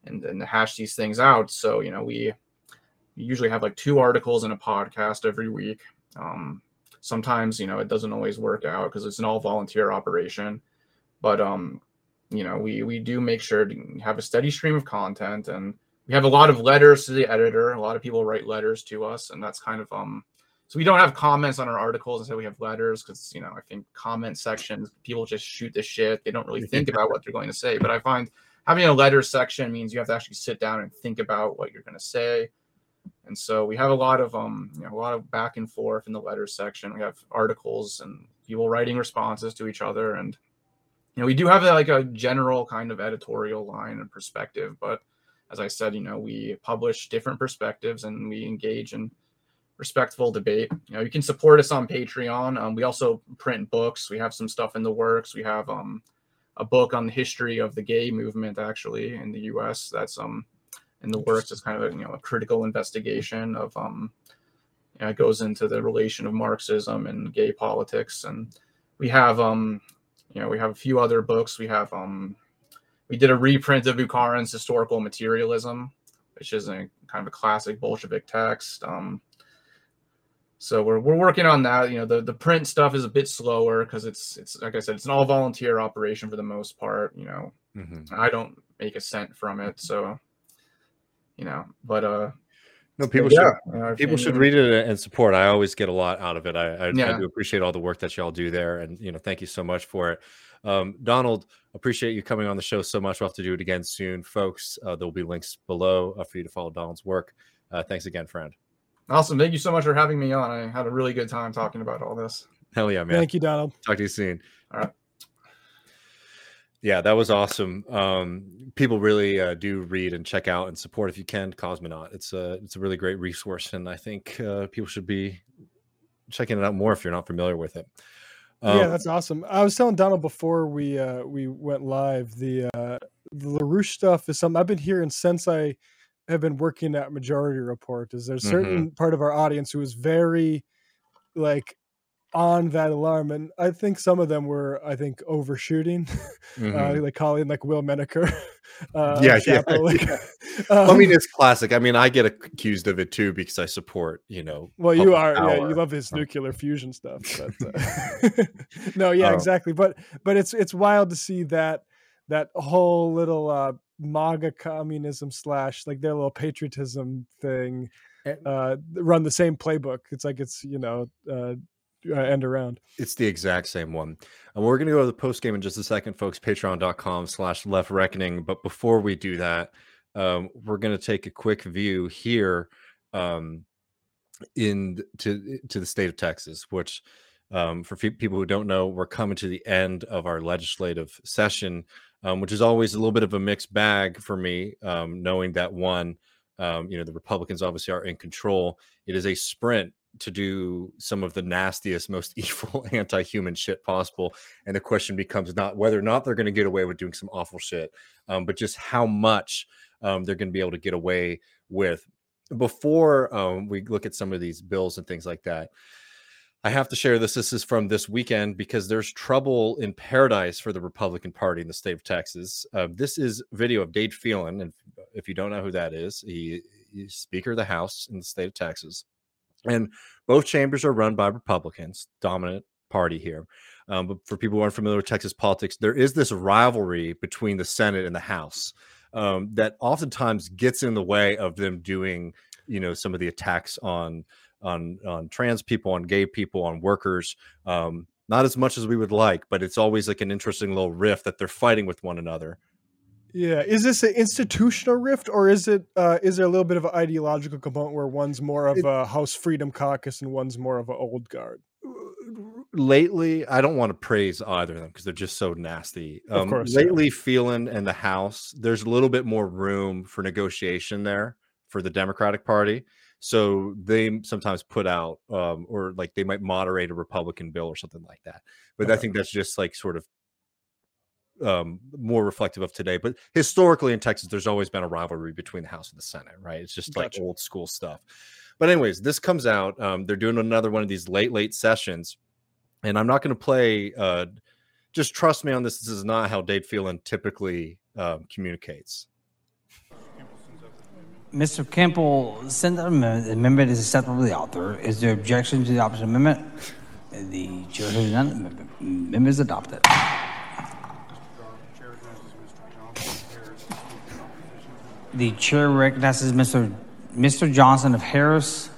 Speaker 4: and and hash these things out. So you know we usually have like two articles and a podcast every week. Um, sometimes you know it doesn't always work out because it's an all volunteer operation. But um you know we we do make sure to have a steady stream of content and we have a lot of letters to the editor. A lot of people write letters to us and that's kind of um so we don't have comments on our articles instead we have letters because you know i think comment sections people just shoot the shit. They don't really think about what they're going to say. But i find having a letter section means you have to actually sit down and think about what you're going to say and so we have a lot of um you know, a lot of back and forth in the letters section. We have articles and people writing responses to each other. And you know we do have like a general kind of editorial line and perspective. But as i said you know we publish different perspectives and we engage in respectful debate. You know you can support us on patreon. Um, we also print books. We have some stuff in the works. We have um a book on the history of the gay movement actually in the us that's um in the works it's kind of a you know a critical investigation of um you know, it goes into the relation of marxism and gay politics. And we have um you know we have a few other books. We have um we did a reprint of bukharin's historical materialism which is a kind of a classic bolshevik text. Um so we're, we're working on that. You know the, the print stuff is a bit slower because it's it's like i said it's an all volunteer operation for the most part you know.
Speaker 3: Mhm.
Speaker 4: i don't make a cent from it so you know but uh
Speaker 3: No, people
Speaker 4: yeah,
Speaker 3: should
Speaker 4: you know, if
Speaker 3: people should read it and support. I always get a lot out of it. I, I, I do appreciate all the work that y'all do there, and you know, thank you so much for it. Um, Donald, appreciate you coming on the show so much. We'll have to do it again soon, folks. Uh, there will be links below uh, for you to follow Donald's work. Uh, thanks again, friend.
Speaker 4: awesome thank you so much for having me on i had a really good time talking about all this
Speaker 3: Hell yeah, man.
Speaker 2: Thank you, Donald.
Speaker 3: Talk to you soon.
Speaker 4: All right.
Speaker 3: Yeah, that was awesome. Um, people really uh, do read and check out and support if you can. Cosmonaut. It's a it's a really great resource, and I think uh, people should be checking it out more if you're not familiar with it.
Speaker 2: yeah,
Speaker 3: Um,
Speaker 2: that's awesome. I was telling Donald before we uh, we went live. The uh, the Larouche stuff is something I've been hearing since I have been working at Majority Report. Is there's
Speaker 3: Mhm.
Speaker 2: certain part of our audience who is very like on that alarm, and I think some of them were I think overshooting,
Speaker 3: mhm.
Speaker 2: uh, like calling like Will Menaker. Uh,
Speaker 3: Yeah, yeah,
Speaker 2: like,
Speaker 3: yeah. Well, I mean,
Speaker 2: um,
Speaker 3: it's classic. I mean, I get accused of it too because I support, you know.
Speaker 2: Well, you
Speaker 3: public
Speaker 2: are, yeah, you love his nuclear fusion stuff. But, uh, no, yeah,
Speaker 3: Oh.
Speaker 2: exactly. But but it's it's wild to see that that whole little uh, MAGA communism slash like their little patriotism thing uh, run the same playbook. It's like it's you know uh, uh, end around.
Speaker 3: It's the exact same one. And we're going to go to the post game in just a second, folks. Patreon.com slash left reckoning. But before we do that, um, we're going to take a quick view here um, in to to the state of Texas, which um, for people who don't know, we're coming to the end of our legislative session, um, which is always a little bit of a mixed bag for me, um, knowing that one, um, you know, the Republicans obviously are in control. It is a sprint to do some of the nastiest, most evil, anti-human shit possible, and the question becomes not whether or not they're going to get away with doing some awful shit, um, but just how much um, they're going to be able to get away with. Before we look at some of these bills and things like that. I have to share this. This is from this weekend because there's trouble in paradise for the Republican Party in the state of Texas. Uh, this is video of Dade Phelan, and if you don't know who that is, he, he's Speaker of the House in the state of Texas, and both chambers are run by Republicans, dominant party here. Um, but for people who aren't familiar with Texas politics, there is this rivalry between the Senate and the House um, that oftentimes gets in the way of them doing, you know, some of the attacks on on on trans people, on gay people, on workers. Um, not as much as we would like, but it's always like an interesting little rift that they're fighting with one another.
Speaker 2: Yeah, is this an institutional rift, or is it uh, is there a little bit of an ideological component where one's more of it, a House Freedom Caucus and one's more of an old guard?
Speaker 3: Lately, I don't want to praise either of them because they're just so nasty. Um, of course, lately, yeah. Phelan and the House, there's a little bit more room for negotiation there for the Democratic Party. So they sometimes put out, um, or like they might moderate a Republican bill or something like that. But okay. I think that's just like sort of um, more reflective of today. But historically in Texas, there's always been a rivalry between the House and the Senate, right? It's just gotcha. like old school stuff. But anyways, this comes out. Um, they're doing another one of these late, late sessions, and I'm not going to play. Uh, just trust me on this. This is not how Dade Phelan typically um, communicates.
Speaker 7: Mr. Campbell sent an amendment. The amendment is acceptable to the author. Is there objection to the opposite amendment? The chair has none. Amendment is adopted. The chair recognizes Mr. Mr. Johnson of Harris.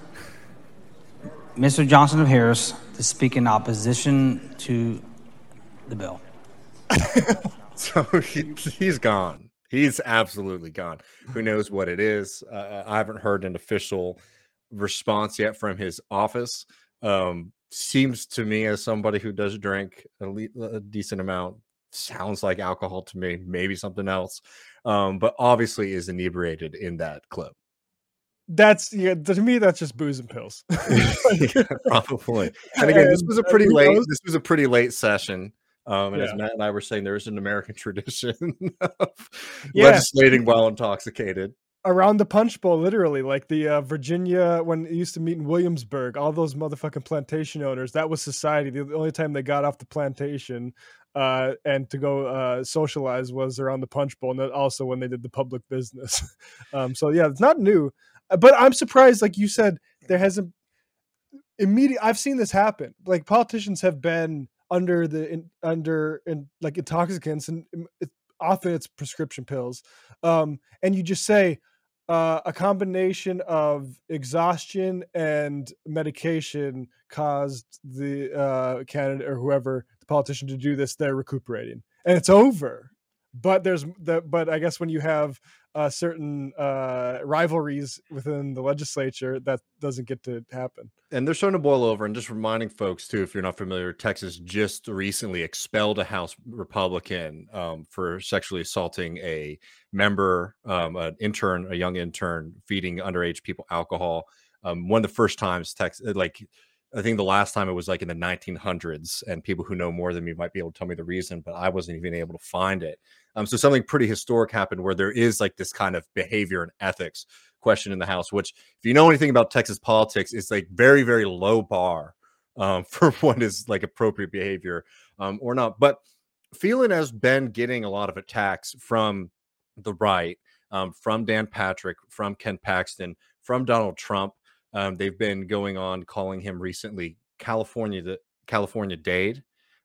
Speaker 7: Mr. Johnson of Harris to speak in opposition to the bill.
Speaker 3: so he, he's gone. He's absolutely gone. Who knows what it is? Uh, I haven't heard an official response yet from his office. Um, seems to me, as somebody who does drink a, le- a, decent amount, sounds like alcohol to me, maybe something else, um, but obviously is inebriated in that clip.
Speaker 2: That's yeah. To me, that's just booze and pills.
Speaker 3: yeah, probably. And again, this was a pretty late. This was a pretty late session. Um, and yeah. as Matt and I were saying, there is an American tradition of yeah. legislating while intoxicated.
Speaker 2: Around the punch bowl, literally, like the uh, Virginia when it used to meet in Williamsburg, all those motherfucking plantation owners. That was society. The only time they got off the plantation uh, and to go uh, socialize was around the punch bowl, and also when they did the public business. um, so yeah, it's not new, uh, but I'm surprised. Like you said, there hasn't immediate. I've seen this happen. Like politicians have been under the in, under in like intoxicants and it, often it's prescription pills um, and you just say uh, a combination of exhaustion and medication caused the uh, candidate or whoever politician to do this they're recuperating and it's over but there's the but i guess when you have uh, certain uh, rivalries within the legislature that doesn't get to happen.
Speaker 3: And they're starting to boil over. And just reminding folks too, if you're not familiar, Texas just recently expelled a House Republican um, for sexually assaulting a member, um, an intern, a young intern, feeding underage people alcohol. Um, one of the first times Texas, like I think the last time it was like in the 1900s, and people who know more than me might be able to tell me the reason, but I wasn't even able to find it. Um, so something pretty historic happened where there is like this kind of behavior and ethics question in the House, which, if you know anything about Texas politics, is like very, very low bar um, for what is like appropriate behavior um, or not. But Phelan has been getting a lot of attacks from the right, um, from Dan Patrick, from Ken Paxton, from Donald Trump. Um, they've been going on calling him recently California the California Dade.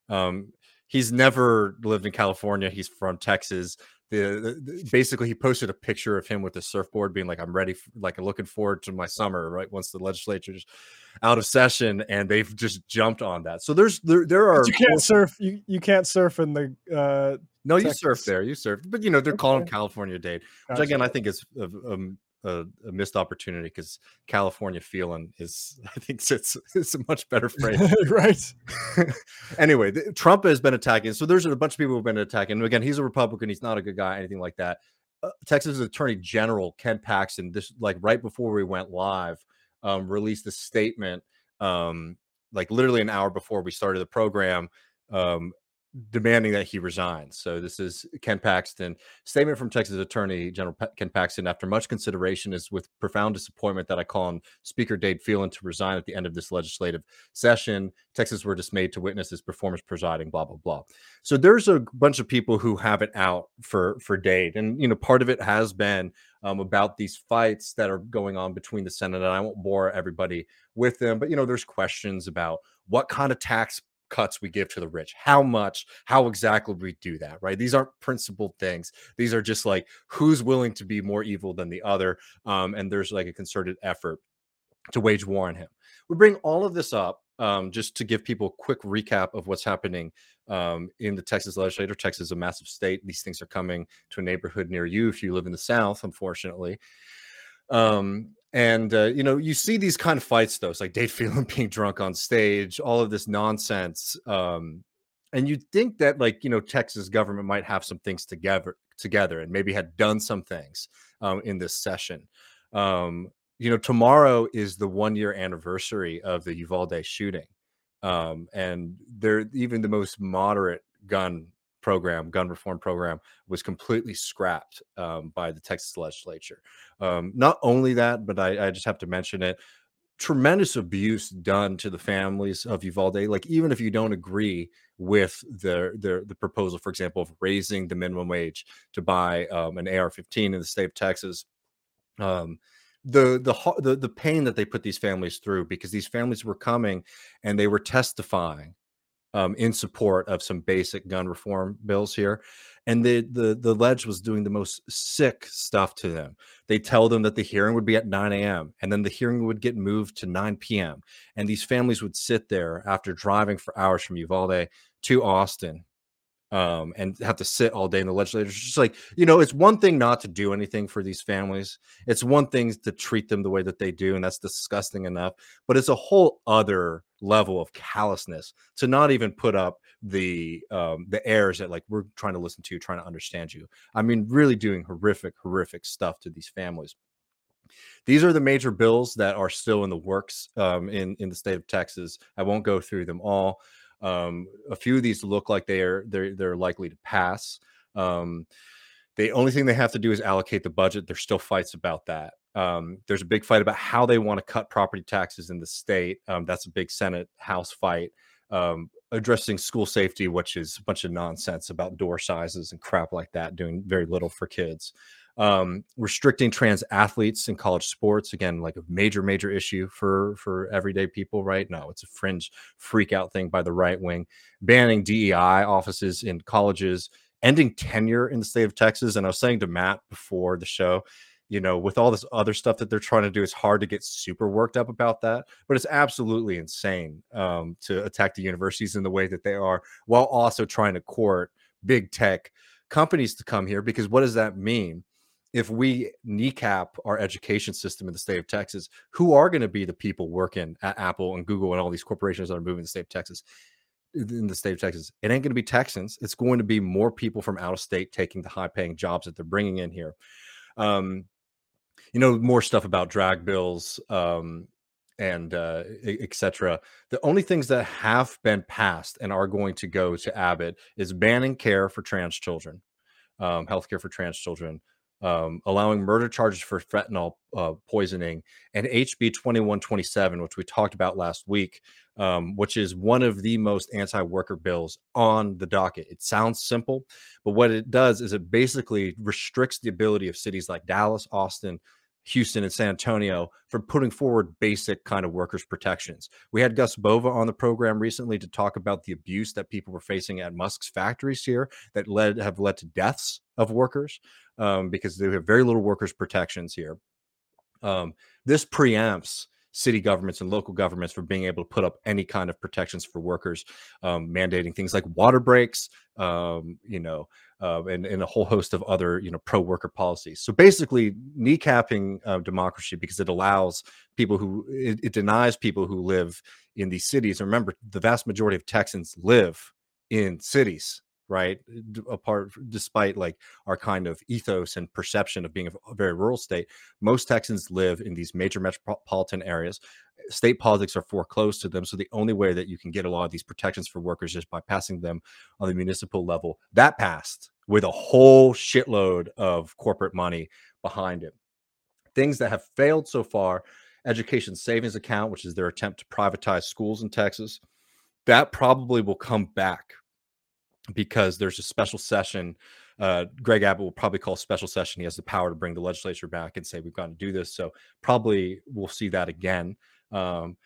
Speaker 3: Um, he's never lived in California. He's from Texas. the, the, basically he posted a picture of him with a surfboard being like i'm ready for, like looking forward to my summer right once the legislature's out of session and they've just jumped on that so there's there, there are
Speaker 2: But you can't surf. You, you can't surf in the. Uh,
Speaker 3: no you surf there you surf but you know they're calling california dade which
Speaker 2: Gotcha.
Speaker 3: again i think is a, um, a, a missed opportunity because california feeling is i think it's, it's a much better phrase
Speaker 2: right.
Speaker 3: anyway, the, Trump has been attacking. So there's a bunch of people who've been attacking. Again, he's a Republican. He's not a good guy, anything like that. Uh, Texas Attorney General Ken Paxton, this like right before we went live, um, released a statement, um, like literally an hour before we started the program, um, demanding that he resign. So this is Ken Paxton statement from Texas Attorney General Ken Paxton. After much consideration, is with profound disappointment that I call on Speaker Dade Phelan to resign at the end of this legislative session. Texas were dismayed to witness his performance presiding. Blah blah blah. So there's a bunch of people who have it out for for Dade, and you know part of it has been um, about these fights that are going on between the Senate, and I won't bore everybody with them, but you know there's questions about what kind of tax cuts we give to the rich. How much? How exactly we do that right? These aren't principled things. These are just like who's willing to be more evil than the other um, and there's like a concerted effort to wage war on him. We bring all of this up um, just to give people a quick recap of what's happening um, in the texas legislature. Texas is a massive state. These things are coming to a neighborhood near you if you live in the south unfortunately. Um and uh, you know you see these kind of fights though. It's like Dade Phelan being drunk on stage all of this nonsense um and you'd think that like you know texas government might have some things together together and maybe had done some things um, in this session. Um you know tomorrow is the one year anniversary of the uvalde shooting um and they're even the most moderate gun program gun reform program was completely scrapped um, by the texas legislature um, not only that, but I, I just have to mention it. Tremendous abuse done to the families of Uvalde. Like even if you don't agree with the the, the proposal, for example, of raising the minimum wage to buy um, an AR-15 in the state of Texas, um, the the the the pain that they put these families through because these families were coming and they were testifying um, in support of some basic gun reform bills here. And the, the the ledge was doing the most sick stuff to them. They tell them that the hearing would be at 9 a.m. and then the hearing would get moved to 9 p.m. And these families would sit there after driving for hours from Uvalde to Austin um, and have to sit all day in the legislature. It's just like, you know, it's one thing not to do anything for these families. It's one thing to treat them the way that they do, and that's disgusting enough. But it's a whole other level of callousness to not even put up the um, the airs that like we're trying to listen to you, trying to understand you. I mean, really doing horrific, horrific stuff to these families. These are the major bills that are still in the works um, in in the state of Texas. I won't go through them all. Um, a few of these look like they are they're they're likely to pass. Um, the only thing they have to do is allocate the budget. There's still fights about that. Um, there's a big fight about how they want to cut property taxes in the state. Um, that's a big Senate House fight. Um, addressing school safety, which is a bunch of nonsense about door sizes and crap like that, doing very little for kids. Um, restricting trans athletes in college sports again, like a major, major issue for for everyday people, right? now, it's a fringe freak out thing by the right wing. Banning DEI offices in colleges, ending tenure in the state of Texas. And I was saying to Matt before the show, you know, with all this other stuff that they're trying to do, it's hard to get super worked up about that. But it's absolutely insane um, to attack the universities in the way that they are, while also trying to court big tech companies to come here. Because what does that mean? If we kneecap our education system in the state of Texas, who are going to be the people working at Apple and Google and all these corporations that are moving to the state of Texas? in the state of Texas. It ain't going to be Texans. It's going to be more people from out of state taking the high paying jobs that they're bringing in here. Um, you know, more stuff about drag bills um, and uh, etc. The only things that have been passed and are going to go to Abbott is banning care for trans children, um, healthcare for trans children, um, allowing murder charges for fentanyl uh, poisoning, and HB 2127, which we talked about last week, um, which is one of the most anti worker bills on the docket. It sounds simple, but what it does is it basically restricts the ability of cities like Dallas, Austin, Houston and San Antonio for putting forward basic kind of workers' protections. We had Gus Bova on the program recently to talk about the abuse that people were facing at Musk's factories here that led have led to deaths of workers um, because they have very little workers' protections here. Um, this preempts city governments and local governments for being able to put up any kind of protections for workers, um, mandating things like water breaks, um, you know, uh, and, and a whole host of other, you know, pro worker policies. So basically, kneecapping uh, democracy because it allows people who it, it denies people who live in these cities. Remember, the vast majority of Texans live in cities right apart despite like our kind of ethos and perception of being a very rural state most texans live in these major metropolitan areas. State politics are foreclosed to them so the only way that you can get a lot of these protections for workers is by passing them on the municipal level. That passed with a whole shitload of corporate money behind it. Things that have failed so far education savings account which is their attempt to privatize schools in texas that probably will come back because there's a special session. Uh, Greg Abbott will probably call special session. He has the power to bring the legislature back and say we've got to do this. So probably we'll see that again. Um,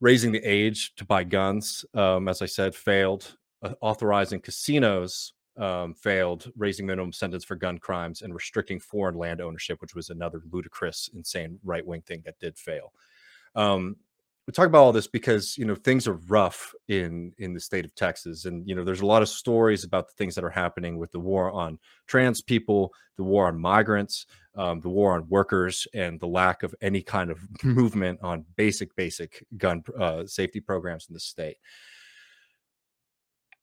Speaker 3: raising the age to buy guns, um, as I said, failed. Uh, authorizing casinos um, failed. Raising minimum sentence for gun crimes and restricting foreign land ownership, which was another ludicrous, insane right wing thing that did fail. We talk about all this because you know things are rough in in the state of Texas, and you know there's a lot of stories about the things that are happening with the war on trans people, the war on migrants, um, the war on workers, and the lack of any kind of movement on basic basic gun uh, safety programs in the state.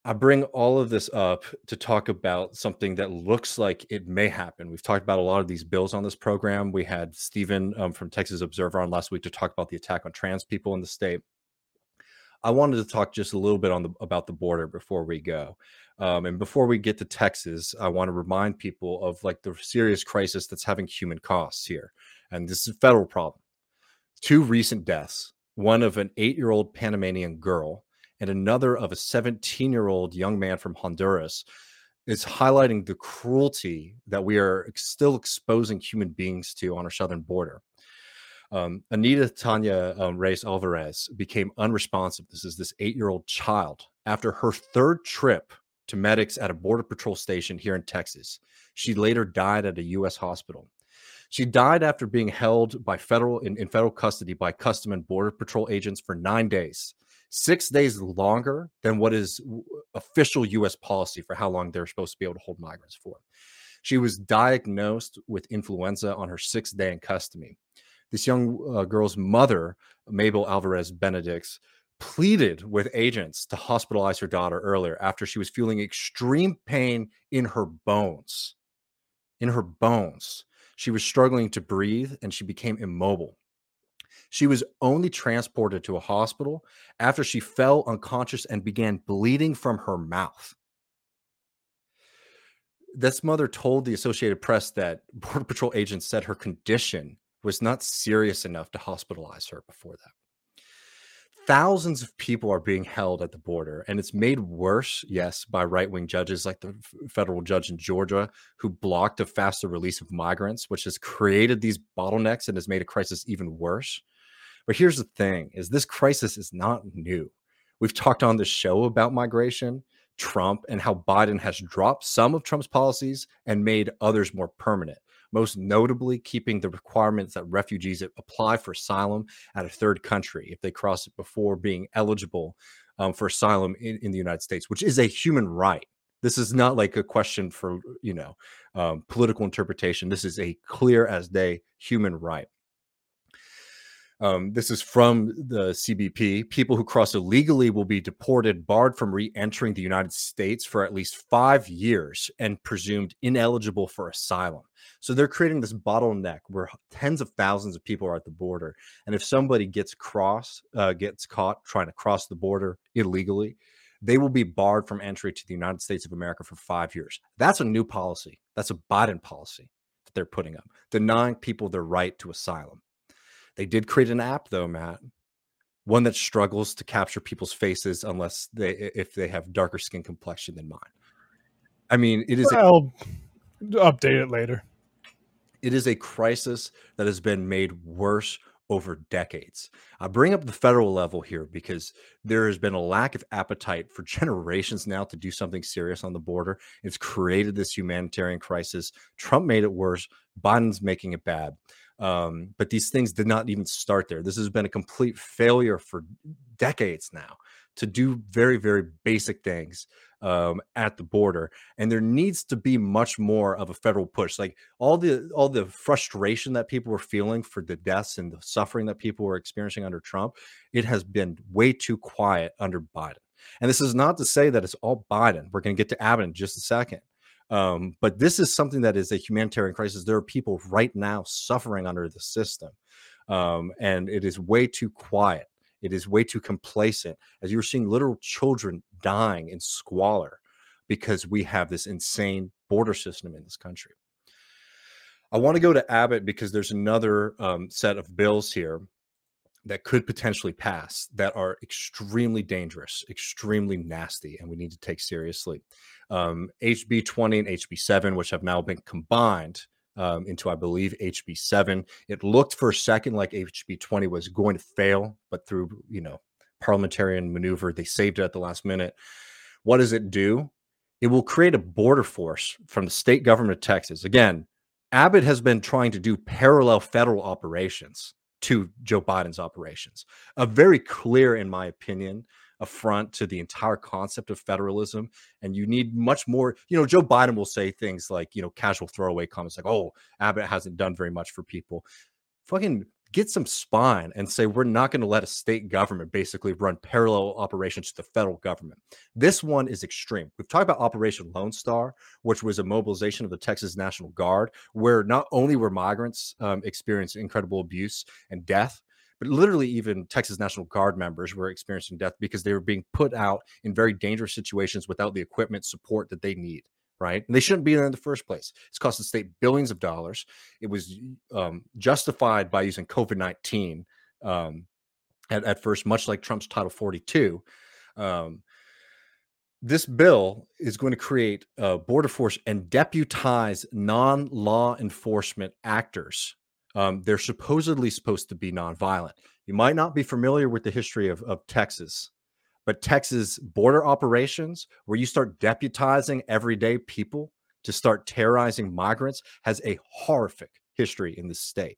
Speaker 3: I bring all of this up to talk about something that looks like it may happen. We've talked about a lot of these bills on this program. We had Stephen um, from Texas Observer on last week to talk about the attack on trans people in the state. I wanted to talk just a little bit on the about the border before we go. Um, and before we get to Texas, I want to remind people of like the serious crisis that's having human costs here. And this is a federal problem. Two recent deaths, one of an eight-year-old Panamanian girl and another of a 17 year old young man from Honduras is highlighting the cruelty that we are still exposing human beings to on our southern border. Um, Anadith Danay um, Reyes Alvarez became unresponsive. This is this eight year old child after her third trip to medics at a Border Patrol station here in Texas. She later died at a U.S. hospital. She died after being held by federal in, in federal custody by Custom and Border Patrol agents for nine days six days longer than what is official US policy for how long they're supposed to be able to hold migrants for. She was diagnosed with influenza on her sixth day in custody. This young uh, girl's mother, Mabel Alvarez Benedicks, pleaded with agents to hospitalize her daughter earlier after she was feeling extreme pain in her bones. In her bones. She was struggling to breathe and she became immobile. She was only transported to a hospital after she fell unconscious and began bleeding from her mouth. This mother told the Associated Press that Border Patrol agents said her condition was not serious enough to hospitalize her before that thousands of people are being held at the border and it's made worse yes by right-wing judges like the federal judge in georgia who blocked a faster release of migrants which has created these bottlenecks and has made a crisis even worse but here's the thing is this crisis is not new. We've talked on the show about migration, Trump, and how Biden has dropped some of Trump's policies and made others more permanent. Most notably, keeping the requirements that refugees apply for asylum at a third country if they cross it before being eligible um, for asylum in, in the United States, which is a human right. This is not like a question for you know um, political interpretation. This is a clear as day human right. Um, this is from the CBP. People who cross illegally will be deported, barred from re entering the United States for at least five years, and presumed ineligible for asylum. So they're creating this bottleneck where tens of thousands of people are at the border. And if somebody gets cross, uh, gets caught trying to cross the border illegally, they will be barred from entry to the United States of America for five years. That's a new policy. That's a Biden policy that they're putting up, denying people their right to asylum. They did create an app though, Matt. One that struggles to capture people's faces unless they if they have darker skin complexion than mine. I mean, it is
Speaker 2: I'll a, update it later.
Speaker 3: It is a crisis that has been made worse over decades. I bring up the federal level here because there has been a lack of appetite for generations now to do something serious on the border. It's created this humanitarian crisis. Trump made it worse. Biden's making it bad. Um, but these things did not even start there. This has been a complete failure for decades now to do very, very basic things um, at the border, and there needs to be much more of a federal push. Like all the all the frustration that people were feeling for the deaths and the suffering that people were experiencing under Trump, it has been way too quiet under Biden. And this is not to say that it's all Biden. We're going to get to Abbott in just a second. Um, but this is something that is a humanitarian crisis. There are people right now suffering under the system, um, and it is way too quiet. It is way too complacent as you're seeing literal children dying in squalor because we have this insane border system in this country. I want to go to Abbott because there's another um, set of bills here that could potentially pass that are extremely dangerous, extremely nasty, and we need to take seriously. Um, HB 20 and HB 7, which have now been combined um, into, I believe, HB 7. It looked for a second like HB 20 was going to fail, but through, you know, parliamentarian maneuver, they saved it at the last minute. What does it do? It will create a border force from the state government of Texas. Again, Abbott has been trying to do parallel federal operations to Joe Biden's operations. A very clear, in my opinion, affront to the entire concept of federalism. And you need much more. You know, Joe Biden will say things like, you know, casual throwaway comments like, oh, Abbott hasn't done very much for people. Fucking get some spine and say we're not going to let a state government basically run parallel operations to the federal government. This one is extreme. We've talked about Operation Lone Star, which was a mobilization of the Texas National Guard, where not only were migrants um, experiencing incredible abuse and death, but literally even Texas National Guard members were experiencing death because they were being put out in very dangerous situations without the equipment support that they need. Right, and they shouldn't be there in the first place. It's cost the state billions of dollars. It was um, justified by using COVID nineteen um, at, at first, much like Trump's Title forty two. Um, this bill is going to create a border force and deputize non law enforcement actors um, they're supposedly supposed to be nonviolent. You might not be familiar with the history of, of Texas, but Texas border operations, where you start deputizing everyday people to start terrorizing migrants, has a horrific history in the state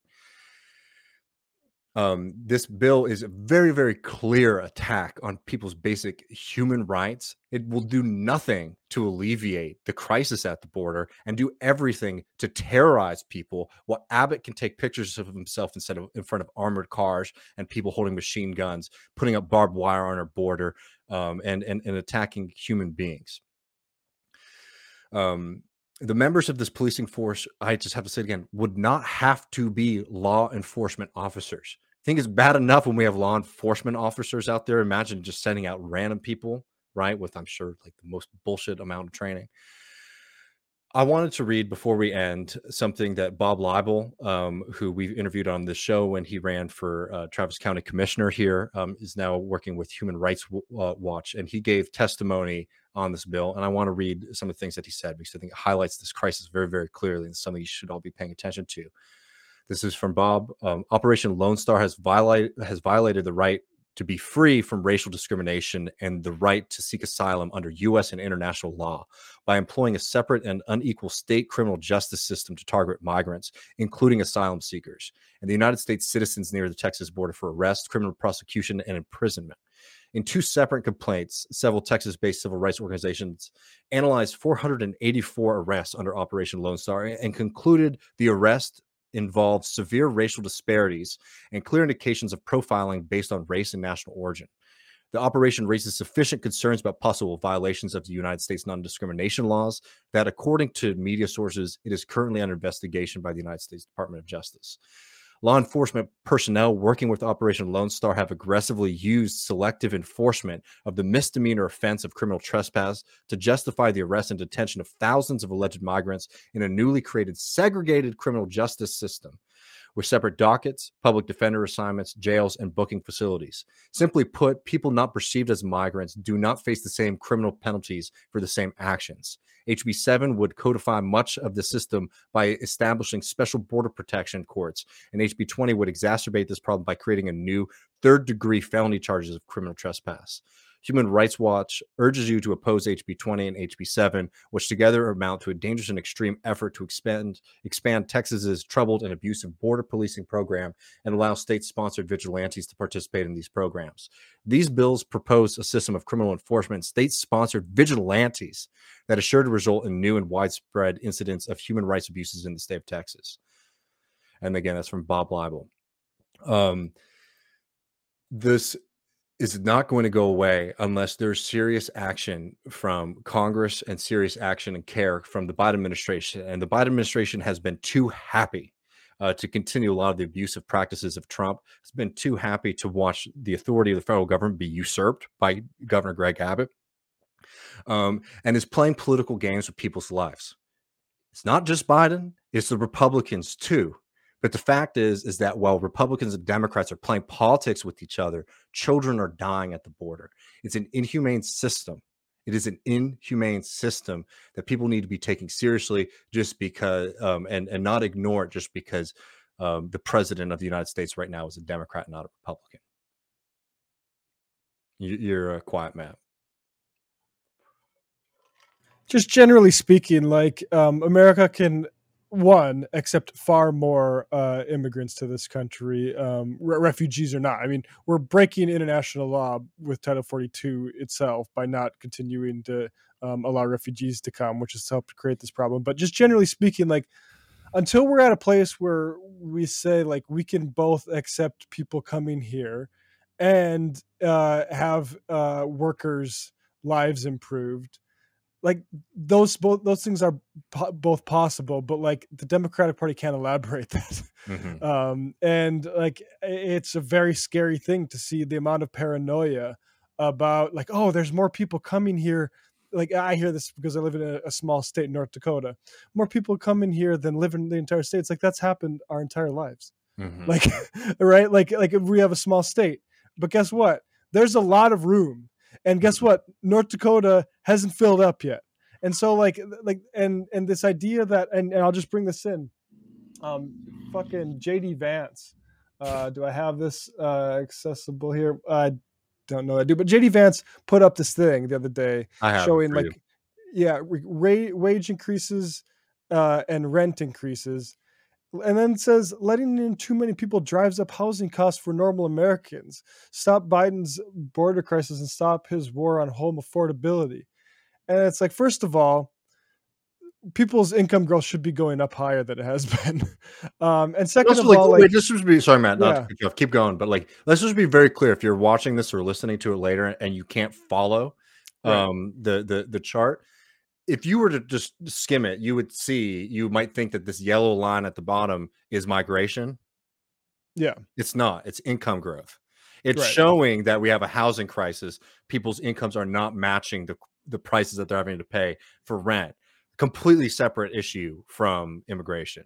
Speaker 3: um, this bill is a very, very clear attack on people's basic human rights. It will do nothing to alleviate the crisis at the border and do everything to terrorize people. While Abbott can take pictures of himself instead of in front of armored cars and people holding machine guns, putting up barbed wire on our border, um, and, and and attacking human beings. Um, the members of this policing force, I just have to say it again, would not have to be law enforcement officers. I think it's bad enough when we have law enforcement officers out there. Imagine just sending out random people, right? With, I'm sure, like the most bullshit amount of training. I wanted to read before we end something that Bob Libal, um, who we've interviewed on this show when he ran for uh, Travis County Commissioner here, um, is now working with Human Rights uh, Watch, and he gave testimony on this bill. And I want to read some of the things that he said because I think it highlights this crisis very, very clearly and something you should all be paying attention to. This is from Bob. Um, Operation Lone Star has violated has violated the right to be free from racial discrimination and the right to seek asylum under U.S. and international law by employing a separate and unequal state criminal justice system to target migrants, including asylum seekers, and the United States citizens near the Texas border for arrest, criminal prosecution, and imprisonment. In two separate complaints, several Texas based civil rights organizations analyzed 484 arrests under Operation Lone Star and concluded the arrest involved severe racial disparities and clear indications of profiling based on race and national origin. The operation raises sufficient concerns about possible violations of the United States non discrimination laws that, according to media sources, it is currently under investigation by the United States Department of Justice. Law enforcement personnel working with Operation Lone Star have aggressively used selective enforcement of the misdemeanor offense of criminal trespass to justify the arrest and detention of thousands of alleged migrants in a newly created segregated criminal justice system with separate dockets, public defender assignments, jails, and booking facilities. Simply put, people not perceived as migrants do not face the same criminal penalties for the same actions. HB 7 would codify much of the system by establishing special border protection courts, and HB 20 would exacerbate this problem by creating a new third degree felony charges of criminal trespass. Human Rights Watch urges you to oppose HB 20 and HB 7, which together amount to a dangerous and extreme effort to expand expand Texas's troubled and abusive border policing program and allow state-sponsored vigilantes to participate in these programs. These bills propose a system of criminal enforcement, state-sponsored vigilantes that is sure to result in new and widespread incidents of human rights abuses in the state of Texas. And again, that's from Bob Libal. Um, this is not going to go away unless there's serious action from Congress and serious action and care from the Biden administration. And the Biden administration has been too happy uh, to continue a lot of the abusive practices of Trump. Has been too happy to watch the authority of the federal government be usurped by Governor Greg Abbott, um, and is playing political games with people's lives. It's not just Biden; it's the Republicans too but the fact is, is that while Republicans and Democrats are playing politics with each other, children are dying at the border. It's an inhumane system. It is an inhumane system that people need to be taking seriously, just because, um, and and not ignore it just because um, the president of the United States right now is a Democrat, not a Republican. You, are a quiet man.
Speaker 2: Just generally speaking, like um, America can one accept far more uh, immigrants to this country, um, re- refugees or not. I mean, we're breaking international law with Title 42 itself by not continuing to um, allow refugees to come, which has helped create this problem. But just generally speaking, like until we're at a place where we say like we can both accept people coming here and uh, have uh, workers' lives improved like those both those things are po- both possible but like the democratic party can't elaborate that. Mm-hmm. um and like it's a very scary thing to see the amount of paranoia about like oh there's more people coming here. Like i hear this because i live in a, a small state north dakota. More people come in here than live in the entire state. It's like that's happened our entire lives. Mm-hmm. like right? Like like we have a small state. But guess what? There's a lot of room and guess what? North Dakota hasn't filled up yet. And so like like and and this idea that and, and I'll just bring this in. Um fucking JD Vance. Uh do I have this uh accessible here? I don't know I do, but JD Vance put up this thing the other day showing like you. yeah, ra- wage increases uh and rent increases and then says letting in too many people drives up housing costs for normal Americans. Stop Biden's border crisis and stop his war on home affordability. And it's like, first of all, people's income growth should be going up higher than it has been. Um, and 2nd of
Speaker 3: like,
Speaker 2: all,
Speaker 3: like, wait, just be sorry, Matt, not yeah. to keep going, but like, let's just be very clear. If you're watching this or listening to it later and you can't follow right. um, the the the chart, if you were to just skim it, you would see you might think that this yellow line at the bottom is migration.
Speaker 2: Yeah.
Speaker 3: It's not. It's income growth. It's right. showing that we have a housing crisis. People's incomes are not matching the the prices that they're having to pay for rent. Completely separate issue from immigration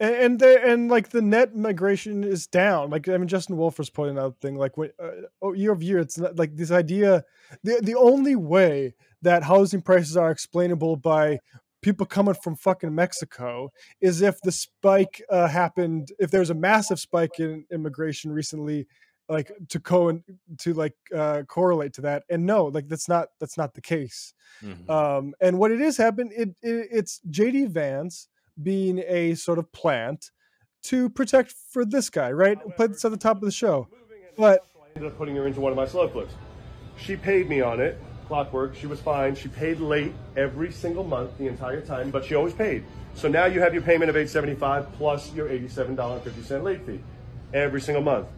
Speaker 2: and and, the, and like the net migration is down. Like I mean, Justin Wolf was pointing out thing like when uh, oh, year of year, it's not, like this idea. The the only way that housing prices are explainable by people coming from fucking Mexico is if the spike uh, happened. If there's a massive spike in immigration recently, like to co and to like uh, correlate to that. And no, like that's not that's not the case. Mm-hmm. Um, and what it is happened, it, it it's JD Vance being a sort of plant to protect for this guy, right? Put this at the top of the show. But
Speaker 1: I ended up putting her into one of my slow clips. She paid me on it, clockwork. She was fine. She paid late every single month, the entire time, but she always paid. So now you have your payment of 875 plus your $87.50 late fee every single month.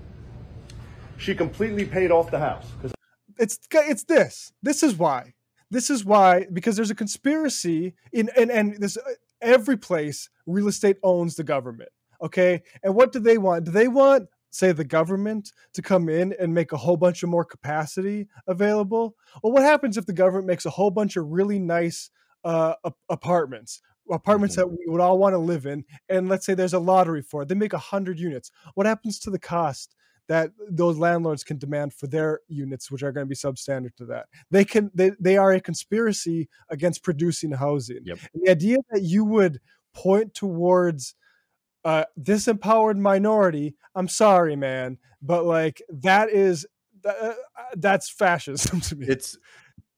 Speaker 1: She completely paid off the house.
Speaker 2: It's it's this. This is why. This is why because there's a conspiracy in and and this every place real estate owns the government. Okay. And what do they want? Do they want, say, the government to come in and make a whole bunch of more capacity available? Well, what happens if the government makes a whole bunch of really nice uh, apartments, apartments
Speaker 3: Mhm.
Speaker 2: that we would all want to live in, and let's say there's a lottery for it, they make hundred units. What happens to the cost that those landlords can demand for their units, which are going to be substandard to that? They can they they are a conspiracy against producing housing.
Speaker 3: Yep.
Speaker 2: And the idea that you would point towards uh disempowered minority, I'm sorry, man, but like that is uh, that's fascism to me.
Speaker 3: it's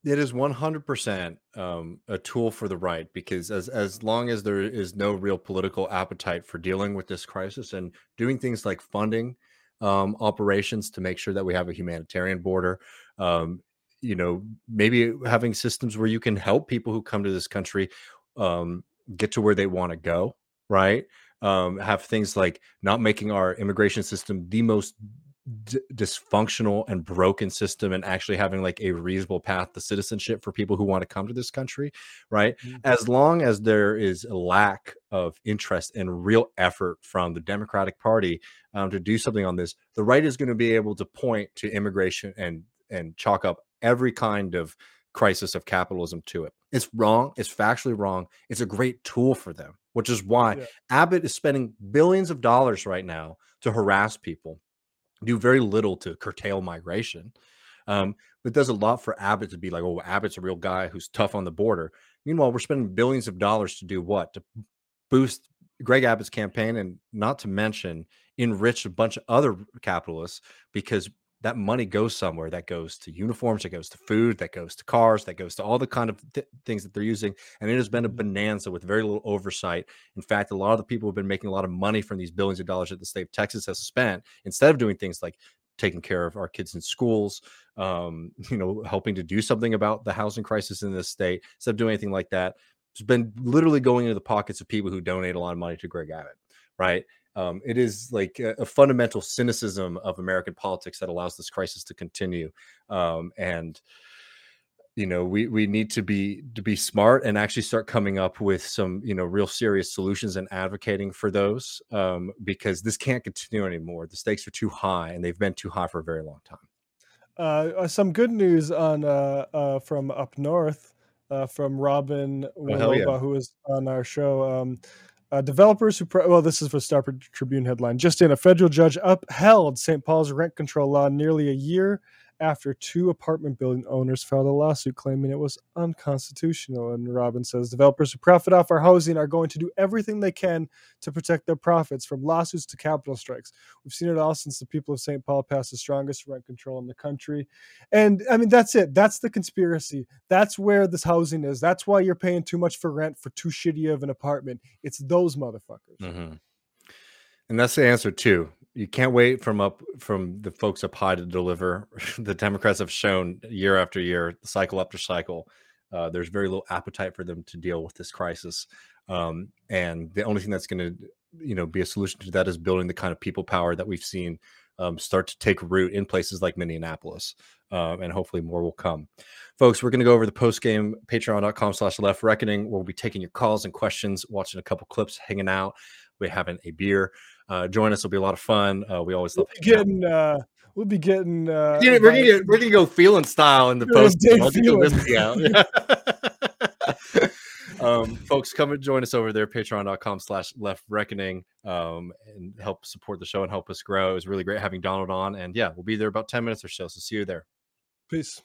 Speaker 3: it is 100% um, a tool for the right because as as long as there is no real political appetite for dealing with this crisis and doing things like funding um, operations to make sure that we have a humanitarian border um, you know maybe having systems where you can help people who come to this country um, get to where they want to go right um, have things like not making our immigration system the most d- dysfunctional and broken system and actually having like a reasonable path to citizenship for people who want to come to this country right?
Speaker 2: Mhm.
Speaker 3: as long as there is a lack of interest and real effort from the democratic party um, to do something on this the right is going to be able to point to immigration and and chalk up every kind of crisis of capitalism to it. It's wrong it's factually wrong it's a great tool for them which is why
Speaker 2: Yeah.
Speaker 3: abbott is spending billions of dollars right now to harass people do very little to curtail migration. Um, but does a lot for Abbott to be like, oh, Abbott's a real guy who's tough on the border. Meanwhile, we're spending billions of dollars to do what? To boost Greg Abbott's campaign and not to mention enrich a bunch of other capitalists because that money goes somewhere that goes to uniforms, that goes to food, that goes to cars, that goes to all the kind of th- things that they're using. And it has been a
Speaker 2: Mhm.
Speaker 3: bonanza with very little oversight. In fact, a lot of the people who've been making a lot of money from these billions of dollars that the state of Texas has spent, instead of doing things like taking care of our kids in schools, um, you know, helping to do something about the housing crisis in this state, instead of doing anything like that, it's been literally going into the pockets of people who donate a lot of money to Greg Abbott, right? Um, it is like a, a fundamental cynicism of American politics that allows this crisis to continue. Um, and you know, we we need to be to be smart and actually start coming up with some you know real serious solutions and advocating for those um, because this can't continue anymore. The stakes are too high, and they've been too high for a very long time.
Speaker 2: Uh, uh, some good news on uh, uh, from up north uh, from Robin
Speaker 3: Oh, hell yeah.
Speaker 2: Who was on our show. Um, uh, developers who, pro- well, this is for Star Tribune headline. Just in, a federal judge upheld St. Paul's rent control law nearly a year after two apartment building owners filed a lawsuit claiming it was unconstitutional. And Robin says developers who profit off our housing are going to do everything they can to protect their profits, from lawsuits to capital strikes. We've seen it all since the people of St. Paul passed the strongest rent control in the country. And I mean, that's it. That's the conspiracy. That's where this housing is. That's why you're paying too much for rent for too shitty of an apartment. It's those motherfuckers.
Speaker 3: Mhm. And that's the answer too. You can't wait from up from the folks up high to deliver. the Democrats have shown year after year, cycle after cycle, uh, there's very little appetite for them to deal with this crisis. Um, and the only thing that's going to, you know, be a solution to that is building the kind of people power that we've seen um, start to take root in places like Minneapolis. Um, and hopefully more will come. Folks, we're going to go over the post game, patreon.com slash left reckoning. We'll be taking your calls and questions, watching a couple clips, hanging out. We're having a beer. Uh, join us; it'll be a lot of fun. Uh, we always love
Speaker 2: we'll getting. Uh, we'll be getting. Uh,
Speaker 3: we're, gonna, we're, gonna, we're gonna go feeling style in the post. Um, folks, come and join us over there, patreon.com slash left reckoning, um, and help support the show and help us grow. It was really great having Donald on. And yeah, we'll be there about 10 minutes or so. So see you there.
Speaker 2: Peace.